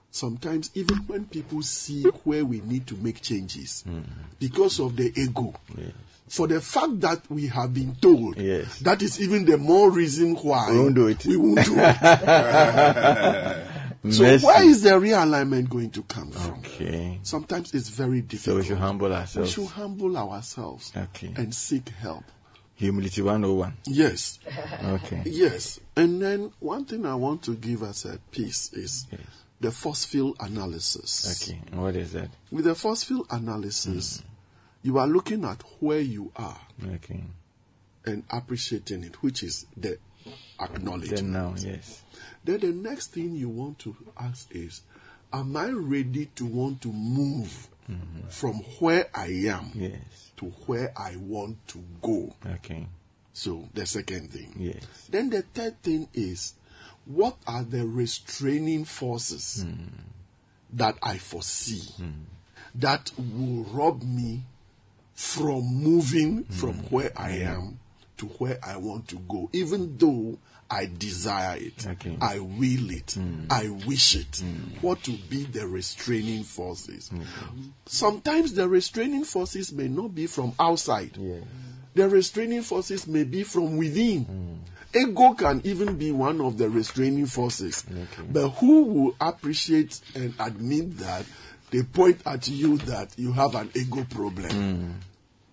sometimes even when people see where we need to make changes, mm-hmm. because of the ego, for the fact that we have been told, Yes. that is even the more reason why We won't do it. We won't do it. [LAUGHS] so Mercy. where is the realignment going to come from? Okay. Sometimes it's very difficult. So we should humble ourselves. We should humble ourselves Okay. and seek help. Humility 101. Yes, Okay. yes. And then one thing I want to give us a piece is Yes. the force field analysis. Okay. What is that? With the force field analysis, mm. You are looking at where you are Okay. and appreciating it, which is the acknowledgement. Then now, yes. Then the next thing you want to ask is, am I ready to want to move mm-hmm. from where I am Yes. to where I want to go? Okay. So the second thing. Yes. Then the third thing is what are the restraining forces mm. that I foresee mm. that will rob me from moving mm. from where I am to where I want to go, even though I desire it, Okay. I will it, mm. I wish it. Mm. What will be the restraining forces? Sometimes the restraining forces may not be from outside. Yes. The restraining forces may be from within. Ego can even be one of the restraining forces. But who will appreciate and admit that they point at you that you have an ego problem? Hmm.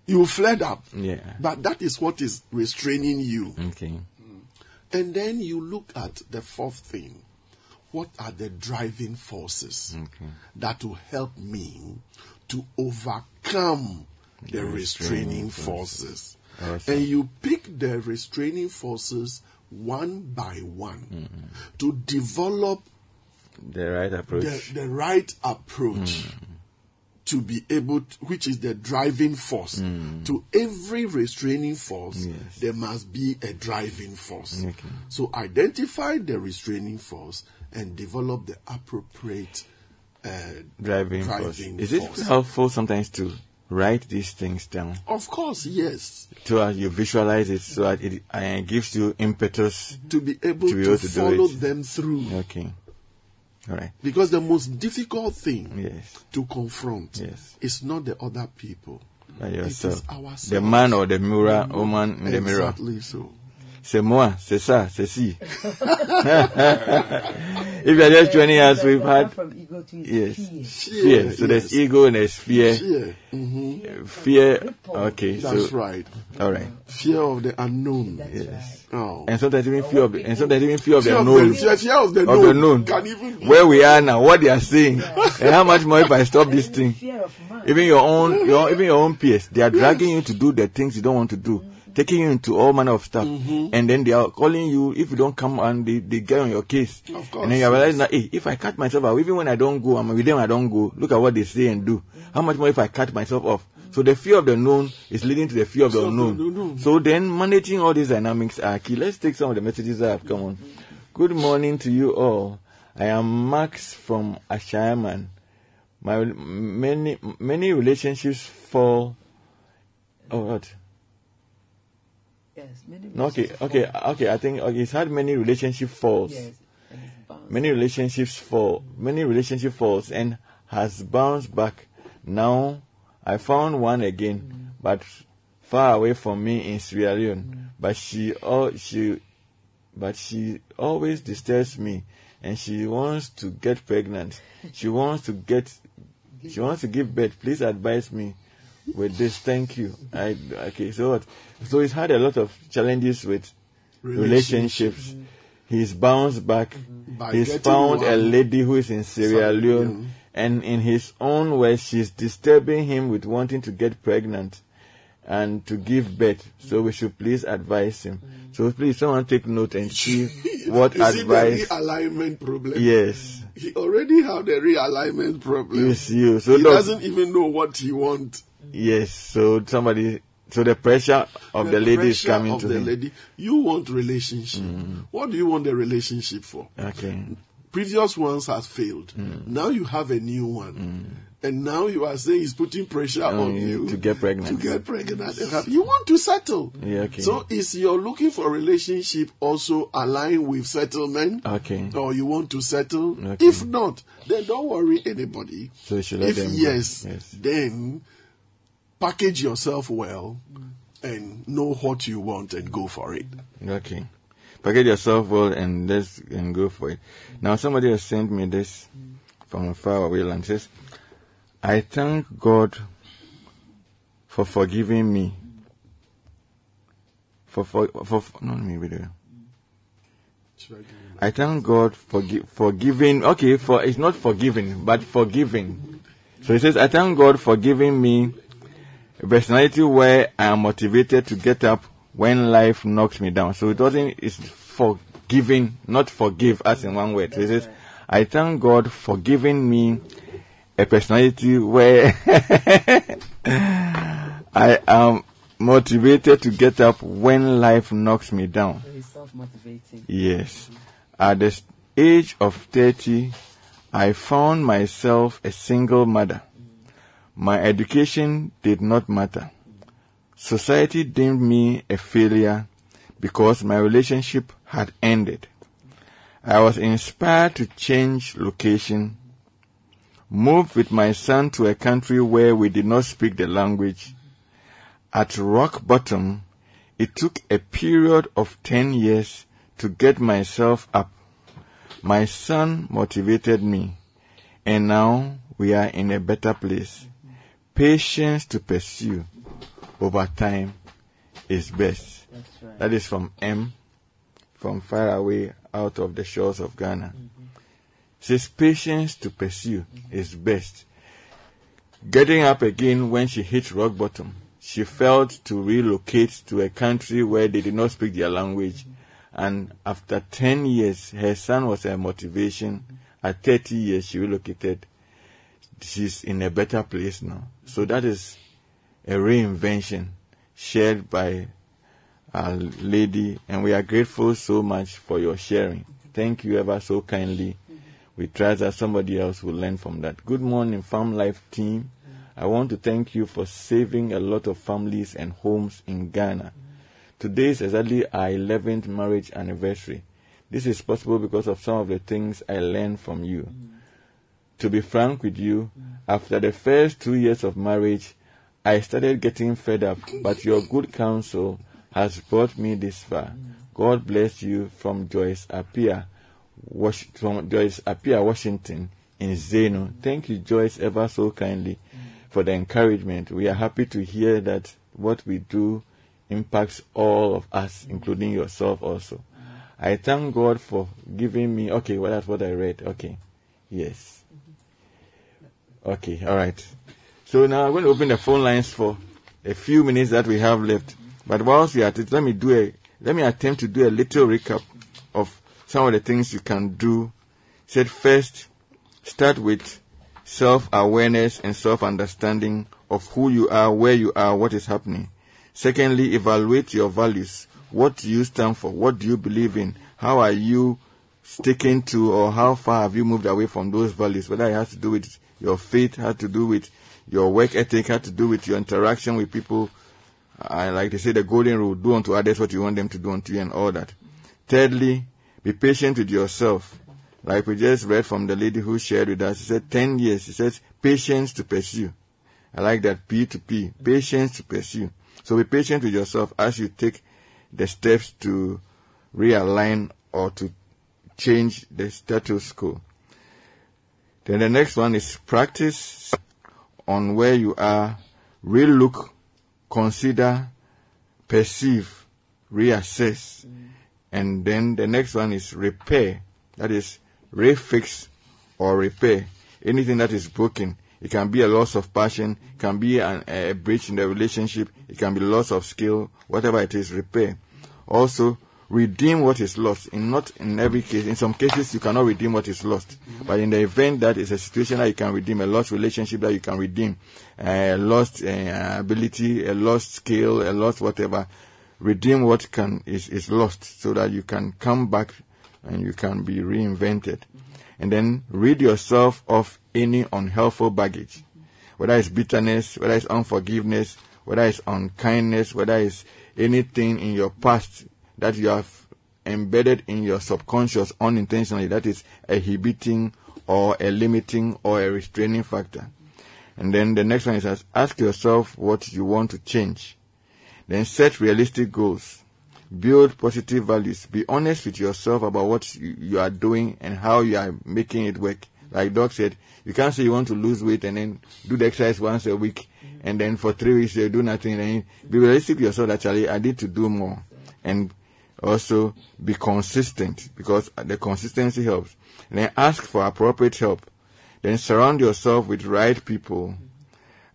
You flared up. Yeah. But that is what is restraining you. Okay. Hmm. And then you look at the fourth thing. What are the driving forces that will help me to overcome the restraining forces? Awesome. And you pick the restraining forces one by one hmm. to develop The right approach. the, the right approach to be able to, which is the driving force to every restraining force Yes. there must be a driving force Okay. so identify the restraining force and develop the appropriate uh, driving, force. driving Is it force. helpful sometimes to write these things down of course yes so that you visualize it so that it uh, gives you impetus? to be able To to, be able to do follow them through Okay. Right. because the most difficult thing Yes. to confront Yes. is not the other people By It is ourselves. The man or the mirror, woman in the mirror. exactly so C'est moi, c'est ça, c'est si. [LAUGHS] if you are just joining us, we've had from ego to yes, Fear, fear. So there's ego and there's fear. Fear. Fear. Okay, That's so right. all right. Fear of the unknown. Yes. Oh. And sometimes even fear of the, and sometimes even fear of Fear the of known. the, fear, fear of the Of known, the known. can even be. Where we are now, what they are saying, and how much more if I stop this thing. fear of man. Even your own, your even your own peers, they are dragging you to do the things you don't want to do, taking you into all manner of stuff, Mm-hmm. and then they are calling you if you don't come and they, they get on your case. Of course, and then you realize that hey, if I cut myself out, even when I don't go, I'm with them. I don't go. Look at what they say and do. How much more if I cut myself off? So the fear of the known is leading to the fear of the Fear of the unknown. unknown. So then managing all these dynamics are key. Let's take some of the messages that have come on. Good morning to you all. I am Max from Ashaiman. My many many relationships fall. Oh what? Yes, many okay, okay, fall. okay. I think okay, it's had many relationship falls. Yes. Many relationships fall. Many relationship falls and has bounced back. Now I found one again, but far away from me in Sierra Leone. But she all she, but she always disturbs me, and she wants to get pregnant. [LAUGHS] She wants to get, she wants to give birth. Please advise me with this. Thank you. I okay. So what? So he's had a lot of challenges with relationships. Mm-hmm. He's bounced back. Mm-hmm. By He's found a lady who is in Sierra Leone, and in his own way, she's disturbing him with wanting to get pregnant and to give birth. So we should please advise him. Mm-hmm. So please, someone take note and see what [LAUGHS] Is it the advice. realignment problem? Yes, He already have a realignment problem. yes, you. So he doesn't even know what he wants. Yes. So somebody. So the pressure of the, lady is coming to the him. lady. You want relationship. What do you want the relationship for? Okay. Previous ones has failed. Mm. Now you have a new one. And now you are saying he's putting pressure On on you to get pregnant. To get pregnant. have- You want to settle. Yeah, okay. So is your looking for relationship also aligned with settlement? Okay. Or you want to settle? Okay. If not, then don't worry anybody. So you should let if them yes, Yes. then package yourself well and know what you want and go for it. Okay. Package yourself well and let's and go for it. Now somebody has sent me this from a far away land. Says, I thank God for forgiving me. For for for, for no let me read it. I thank God for for giving. Okay, for it's not forgiving, but forgiving. So he says, I thank God for giving me a personality where I am motivated to get up when life knocks me down. So it doesn't, it's forgiving, not forgive as in one word. So it says, I thank God for giving me a personality where [LAUGHS] I am motivated to get up when life knocks me down. Yes. At the age of 30, I found myself a single mother. My education did not matter. Society deemed me a failure because my relationship had ended. I was inspired to change location, move with my son to a country where we did not speak the language. At rock bottom, it took a period of 10 years to get myself up. My son motivated me, and now we are in a better place. Patience to pursue over time is best. That's right. That is from M, from far away out of the shores of Ghana. Mm-hmm. Says patience to pursue mm-hmm. is best. Getting up again when she hit rock bottom, she felt to relocate to a country where they did not speak their language. Mm-hmm. And after 10 years, her son was her motivation. At 30 years, she relocated. She's in a better place now. So that is a reinvention shared by our lady, and we are grateful so much for your sharing. Thank you ever so kindly. We trust that somebody else will learn from that. Good morning, Farm Life team. I want to thank you for saving a lot of families and homes in Ghana. Today is exactly our 11th marriage anniversary. This is possible because of some of the things I learned from you. To be frank with you, after the first two years of marriage, I started getting fed up, but your good counsel has brought me this far. God bless you from Joyce Appiah, Wash, from Joyce Appiah, Washington, in Zeno. Thank you, Joyce, ever so kindly for the encouragement. We are happy to hear that what we do impacts all of us, including yourself also. I thank God for giving me. Okay, well, that's what I read. Okay, yes. Okay, all right. So now I'm going to open the phone lines for a few minutes that we have left. But whilst we are at it, let me do a let me attempt to do a little recap of some of the things you can do. Said first, start with self-awareness and self-understanding of who you are, where you are, what is happening. Secondly, evaluate your values. What do you stand for? What do you believe in? How are you sticking to or how far have you moved away from those values? Whether it has to do with your faith, had to do with your work ethic, had to do with your interaction with people. I like they say the golden rule, do unto others what you want them to do unto you and all that. Thirdly, be patient with yourself. Like we just read from the lady who shared with us, she said 10 years. She says patience to pursue. I like that P to P, patience to pursue. So be patient with yourself as you take the steps to realign or to change the status quo. Then the next one is practice on where you are, relook, consider, perceive, reassess. Mm. And then the next one is repair. That is refix or repair. Anything that is broken. It can be a loss of passion, it can be an, a breach in the relationship, it can be loss of skill, whatever it is, repair. Also, redeem what is lost. In not in every case, in some cases you cannot redeem what is lost. Mm-hmm. But in the event that is a situation that you can redeem, a lost relationship that you can redeem, a lost uh, ability, a lost skill, a lost whatever, redeem what can is, is lost so that you can come back and you can be reinvented. Mm-hmm. And then rid yourself of any unhelpful baggage. Mm-hmm. Whether it's bitterness, whether it's unforgiveness, whether it's unkindness, whether it's anything in your past that you have embedded in your subconscious unintentionally that is a inhibiting or a limiting or a restraining factor. And then the next one is as- ask yourself what you want to change. Then set realistic goals. Build positive values. Be honest with yourself about what you, you are doing and how you are making it work. Like Doc said, you can't say you want to lose weight and then do the exercise once a week and then for three weeks you do nothing. And then be realistic with yourself. Actually, I need to do more. And also be consistent because the consistency helps. And then ask for appropriate help. Then surround yourself with right people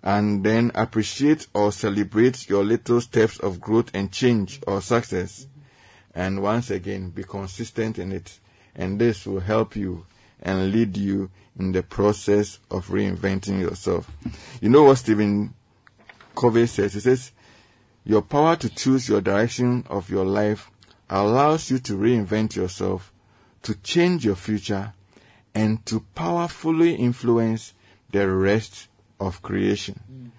and then appreciate or celebrate your little steps of growth and change or success. And once again, be consistent in it. And this will help you and lead you in the process of reinventing yourself. You know what Stephen Covey says? He says, Your power to choose your direction of your life allows you to reinvent yourself, to change your future, and to powerfully influence the rest of creation.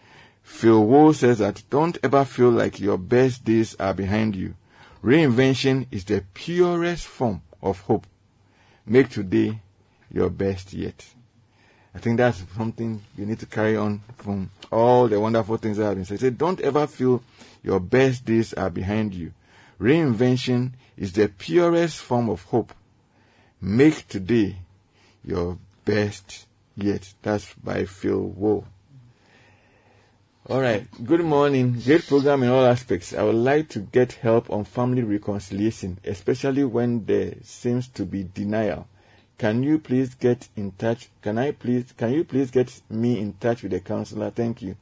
Phil Wall says that don't ever feel like your best days are behind you. Reinvention is the purest form of hope. Make today your best yet. I think that's something you need to carry on from all the wonderful things that have been said. Don't ever feel your best days are behind you. Reinvention is the purest form of hope. Make today your best yet. That's by Phil Wall. All right. Good morning. Great program in all aspects. I would like to get help on family reconciliation, especially when there seems to be denial. Can you please get in touch? Can I please? Can you please get me in touch with the counselor? Thank you.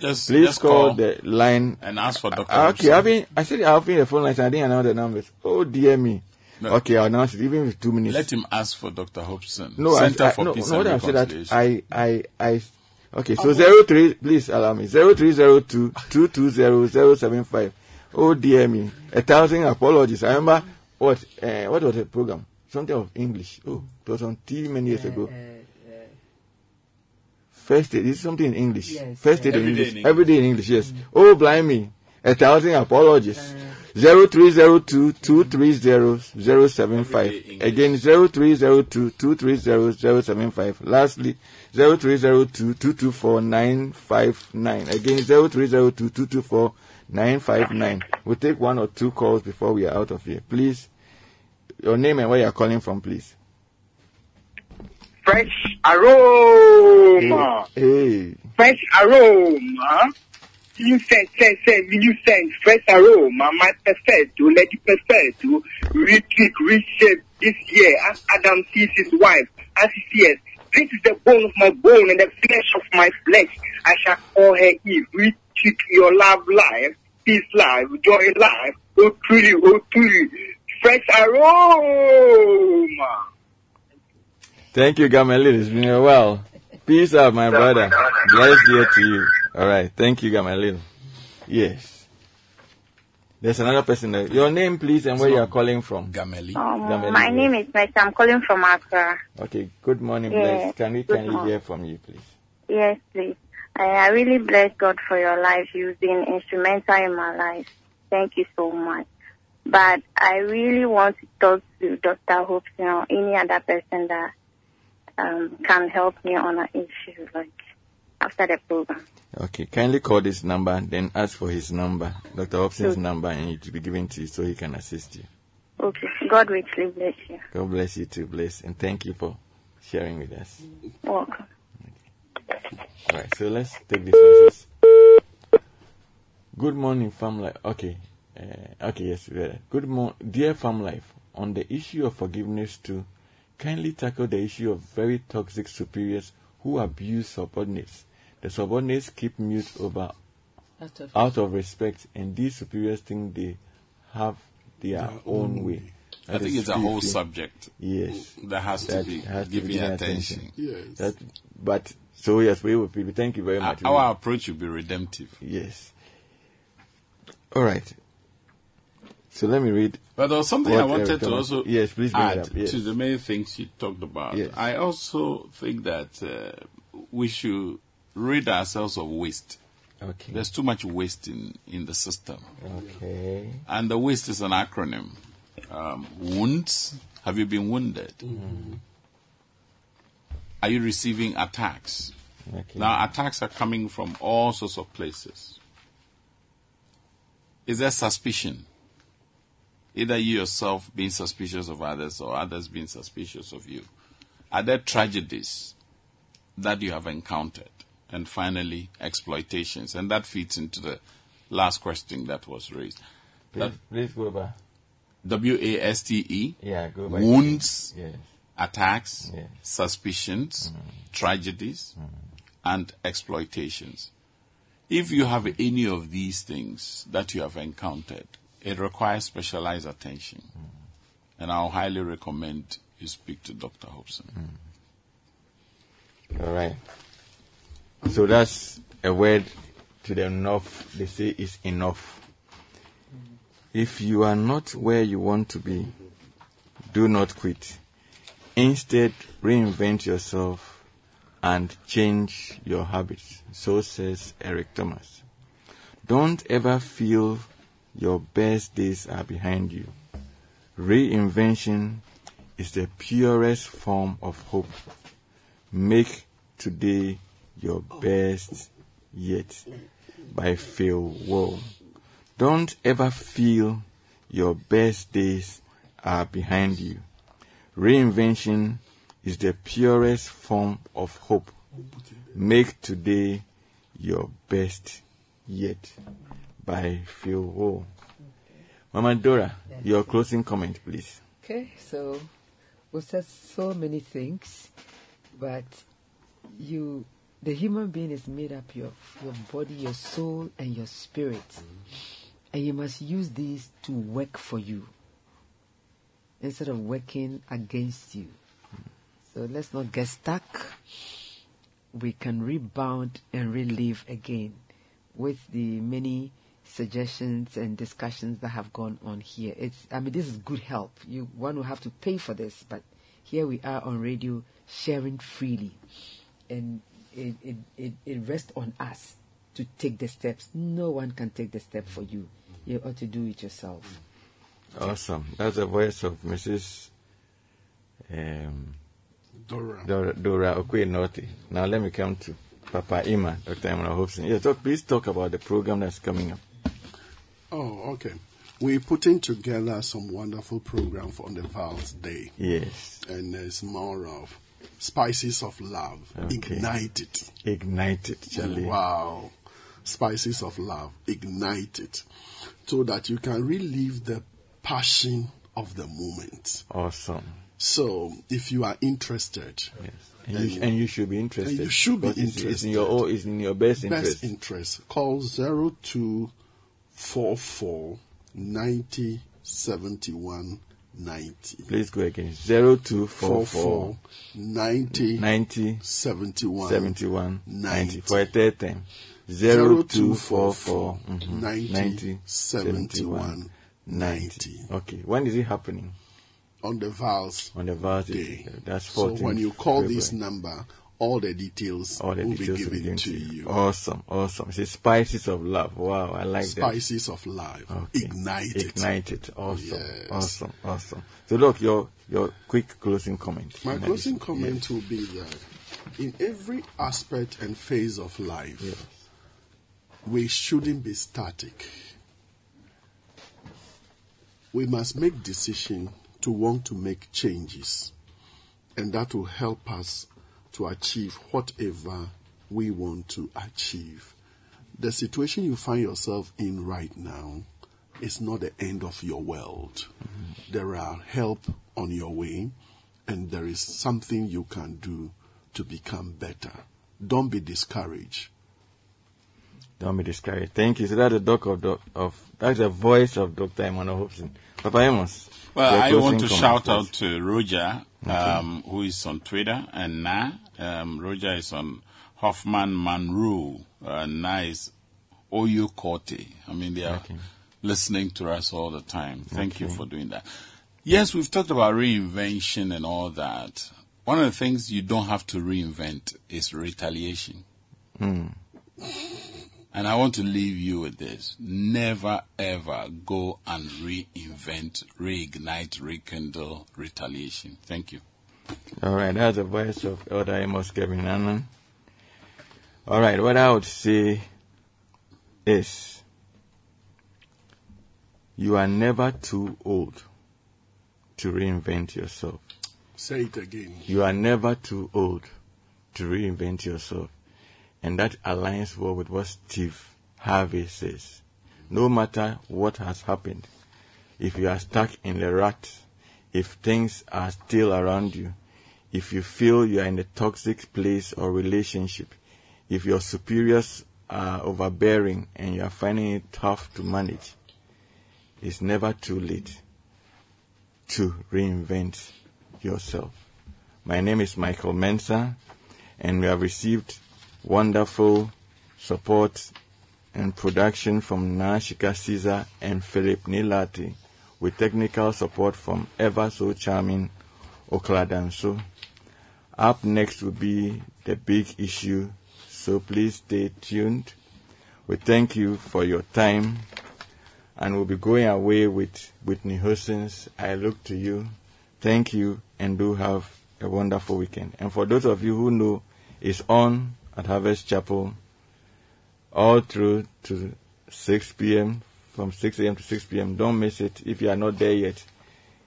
Just, Please just call, call the line. and ask for Dr. Ah, Okay, Hobson. I've been, I said I've been the phone lines. and I didn't announce the numbers. Oh dear me. No. Okay, I'll announce it even with two minutes. Let him ask for Dr. Hobson. No, I, Center I, for no, Peace no, and I'm saying that Reconciliation. I, I, I, okay, so zero three, please allow me, zero three zero two two two zero zero seven five. Oh dear me, a thousand apologies. I remember what, uh, what was the program? Something of English. Oh, it was on TV many years ago. First aid, is something in English. Yes, First aid in Every day English. in Every day in English, yes. Oh, blimey. A thousand apologies. Uh. Zero three zero two two three zero zero seven five. Every day English. Again, zero three zero two two three zero zero seven five. Lastly, zero three zero two two two four nine five nine. Again, zero three zero two two two four nine five nine. We'll take one or two calls before we are out of here. Please, your name and where you are calling from, please. Fresh aroma. Hey, Fresh aroma. You send, send, send, you send fresh aroma. My perfecto, lady perfecto. Retweak, reshape this year as Adam sees his wife. As he says, this is the bone of my bone and the flesh of my flesh. I shall call her Eve. Retweak your love life, peace life, joy life. Oh, truly, oh, truly. Fresh aroma. Thank you, Gamaliel. It's been a while. Peace out, my brother. Blessed day to you. All right. Thank you, Gamaliel. Yes. There's another person there. Your name, please, and where you are calling from. Gameli. Um, Gameli, my name is Mercy. I'm calling from Accra. Okay. Good morning, Yes, Bless. Can we good kindly hear from you, please? Yes, please. I, I really bless God for your life. You've been instrumental in my life. Thank you so much. But I really want to talk to Dr. Hobson or any other person that um, can help me on an issue like after the program. Okay. Kindly call this number, then ask for his number, Dr. Hobson's Okay. number, and it will be given to you so he can assist you. Okay. God richly bless you. God bless you too, Bless, and thank you for sharing with us. Welcome. All right, so let's take this one. Good morning, Farm Life. Okay, uh, okay, yes. Good morning, dear Farm Life. On the issue of forgiveness, too, kindly tackle the issue of very toxic superiors who abuse subordinates. The subordinates keep mute over Out of- out of respect, and these superiors think they have their own way. I think it's a whole deeply- subject Yes. that has to be has to be given given attention. Yes. That, but so yes, we will. be- Thank you very Our, much. our approach will be redemptive. Yes. All right. So let me read. But there was something I wanted Eric to also Yes, please add up, yes. to the many things you talked about. Yes. I also think that uh, we should rid ourselves of waste. Okay. There's too much waste in, in the system. Okay. And the waste is an acronym. Um, wounds. Have you been wounded? Are you receiving attacks? Okay. Now, attacks are coming from all sorts of places. Is there suspicion? Either you yourself being suspicious of others or others being suspicious of you. Are there tragedies that you have encountered? And finally, exploitations. And that feeds into the last question that was raised. Please, please go back. W A S T E, Yeah, go back. wounds, Yes. attacks, Yes. suspicions, mm-hmm. tragedies, mm-hmm. and exploitations. If you have any of these things that you have encountered, it requires specialized attention. Mm. And I'll highly recommend you speak to Dr. Hobson. Mm. All right. So that's a word to the enough. They say is enough. If you are not where you want to be, do not quit. Instead, reinvent yourself and change your habits. So says Eric Thomas. Don't ever feel your best days are behind you. Reinvention is the purest form of hope. Make today your best yet by Phil Wall. Don't ever feel your best days are behind you. Reinvention is the purest form of hope. Make today your best yet by Phil Wall. Mama Dora, your closing comment, please. Okay, so we've said so many things, but you, the human being is made up your your body, your soul, and your spirit, mm-hmm. and you must use these to work for you instead of working against you. Mm. So let's not get stuck. We can rebound and relive again with the many suggestions and discussions that have gone on here. It's, I mean, this is good help. You one will have to pay for this, but here we are on radio sharing freely, and it it, it, it rests on us to take the steps. No one can take the step for you. You ought to do it yourself. Awesome. That's the voice of Mrs. Um, Dora. Dora, Dora Okwe Norte. Now let me come to Papa Ima, Dr. Emmanuel Hobson. Yeah, talk, please talk about the program that's coming up. Oh, okay. We're putting together some wonderful program for on the Val's Day. Yes. And it's more of spices of love. Okay. Ignite it. Ignite it, Charlie. Wow. Spices of love. Ignite it. So that you can relive the passion of the moment. Awesome. So if you are interested, Yes. And you, and you should be interested. And you should be because it's- in your, interested. it's in your best interest. best interest, call 0244 90 71 90. Please go again. 0244 90 90 71 71 90. 90. For a third time. 0244 mhm, 90 90 71 90. 90. Okay. When is it happening? on the Vals On the Vals Day. That's So when you call February. this number, all the details All the will details be given given to you. Awesome, awesome. It's spices of love. Wow, I like that. Spices of love. Okay. Ignite it. Ignite it. Awesome. Yes. Awesome. Awesome. So look, your your quick closing comment. My closing comment will be that in every aspect and phase of life, Yes. we shouldn't be static. We must make decision to want to make changes, and that will help us to achieve whatever we want to achieve. The situation you find yourself in right now is not the end of your world. There are help on your way, and there is something you can do to become better. Don't be discouraged. Don't be discouraged. Thank you. So that's the doc of, doc of that's the voice of Dr. Emmanuel Hobson. Papa Amos. Well, I want to comment, shout please. out to Roger, um, who is on Twitter, and Na. Um, Roger is on Hoffman Manru. Uh, is Oyo Korte. I mean, they are Okay. listening to us all the time. Thank you for doing that. Yes, we've talked about reinvention and all that. One of the things you don't have to reinvent is retaliation. Hmm. And I want to leave you with this. Never ever go and reinvent, reignite, rekindle retaliation. Thank you. All right, that's the voice of Elder Amos Kevin Annan. All right, what I would say is you are never too old to reinvent yourself. Say it again. You are never too old to reinvent yourself. And that aligns well with what Steve Harvey says. No matter what has happened, if you are stuck in the rut, if things are still around you, if you feel you are in a toxic place or relationship, if your superiors are overbearing and you are finding it tough to manage, it's never too late to reinvent yourself. My name is Michael Mensah, and we have received wonderful support and production from Nashika Caesar and Philip Nilati, with technical support from ever so charming Okladanso. Up next will be the big issue, so please stay tuned. We thank you for your time, and we'll be going away with Whitney Houston's I Look to You. Thank you, and do have a wonderful weekend. And for those of you who know, it's on at Harvest Chapel all through to 6 p.m. from 6 a.m. to 6 p.m. Don't miss it. If you are not there yet,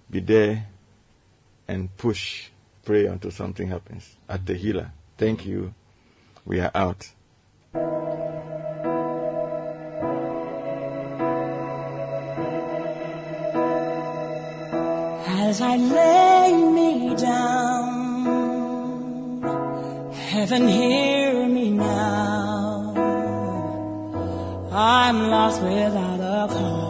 be there and push, pray until something happens at the healer. Thank you. We are out. As I lay me down, heaven hear me now. I'm lost without a cause.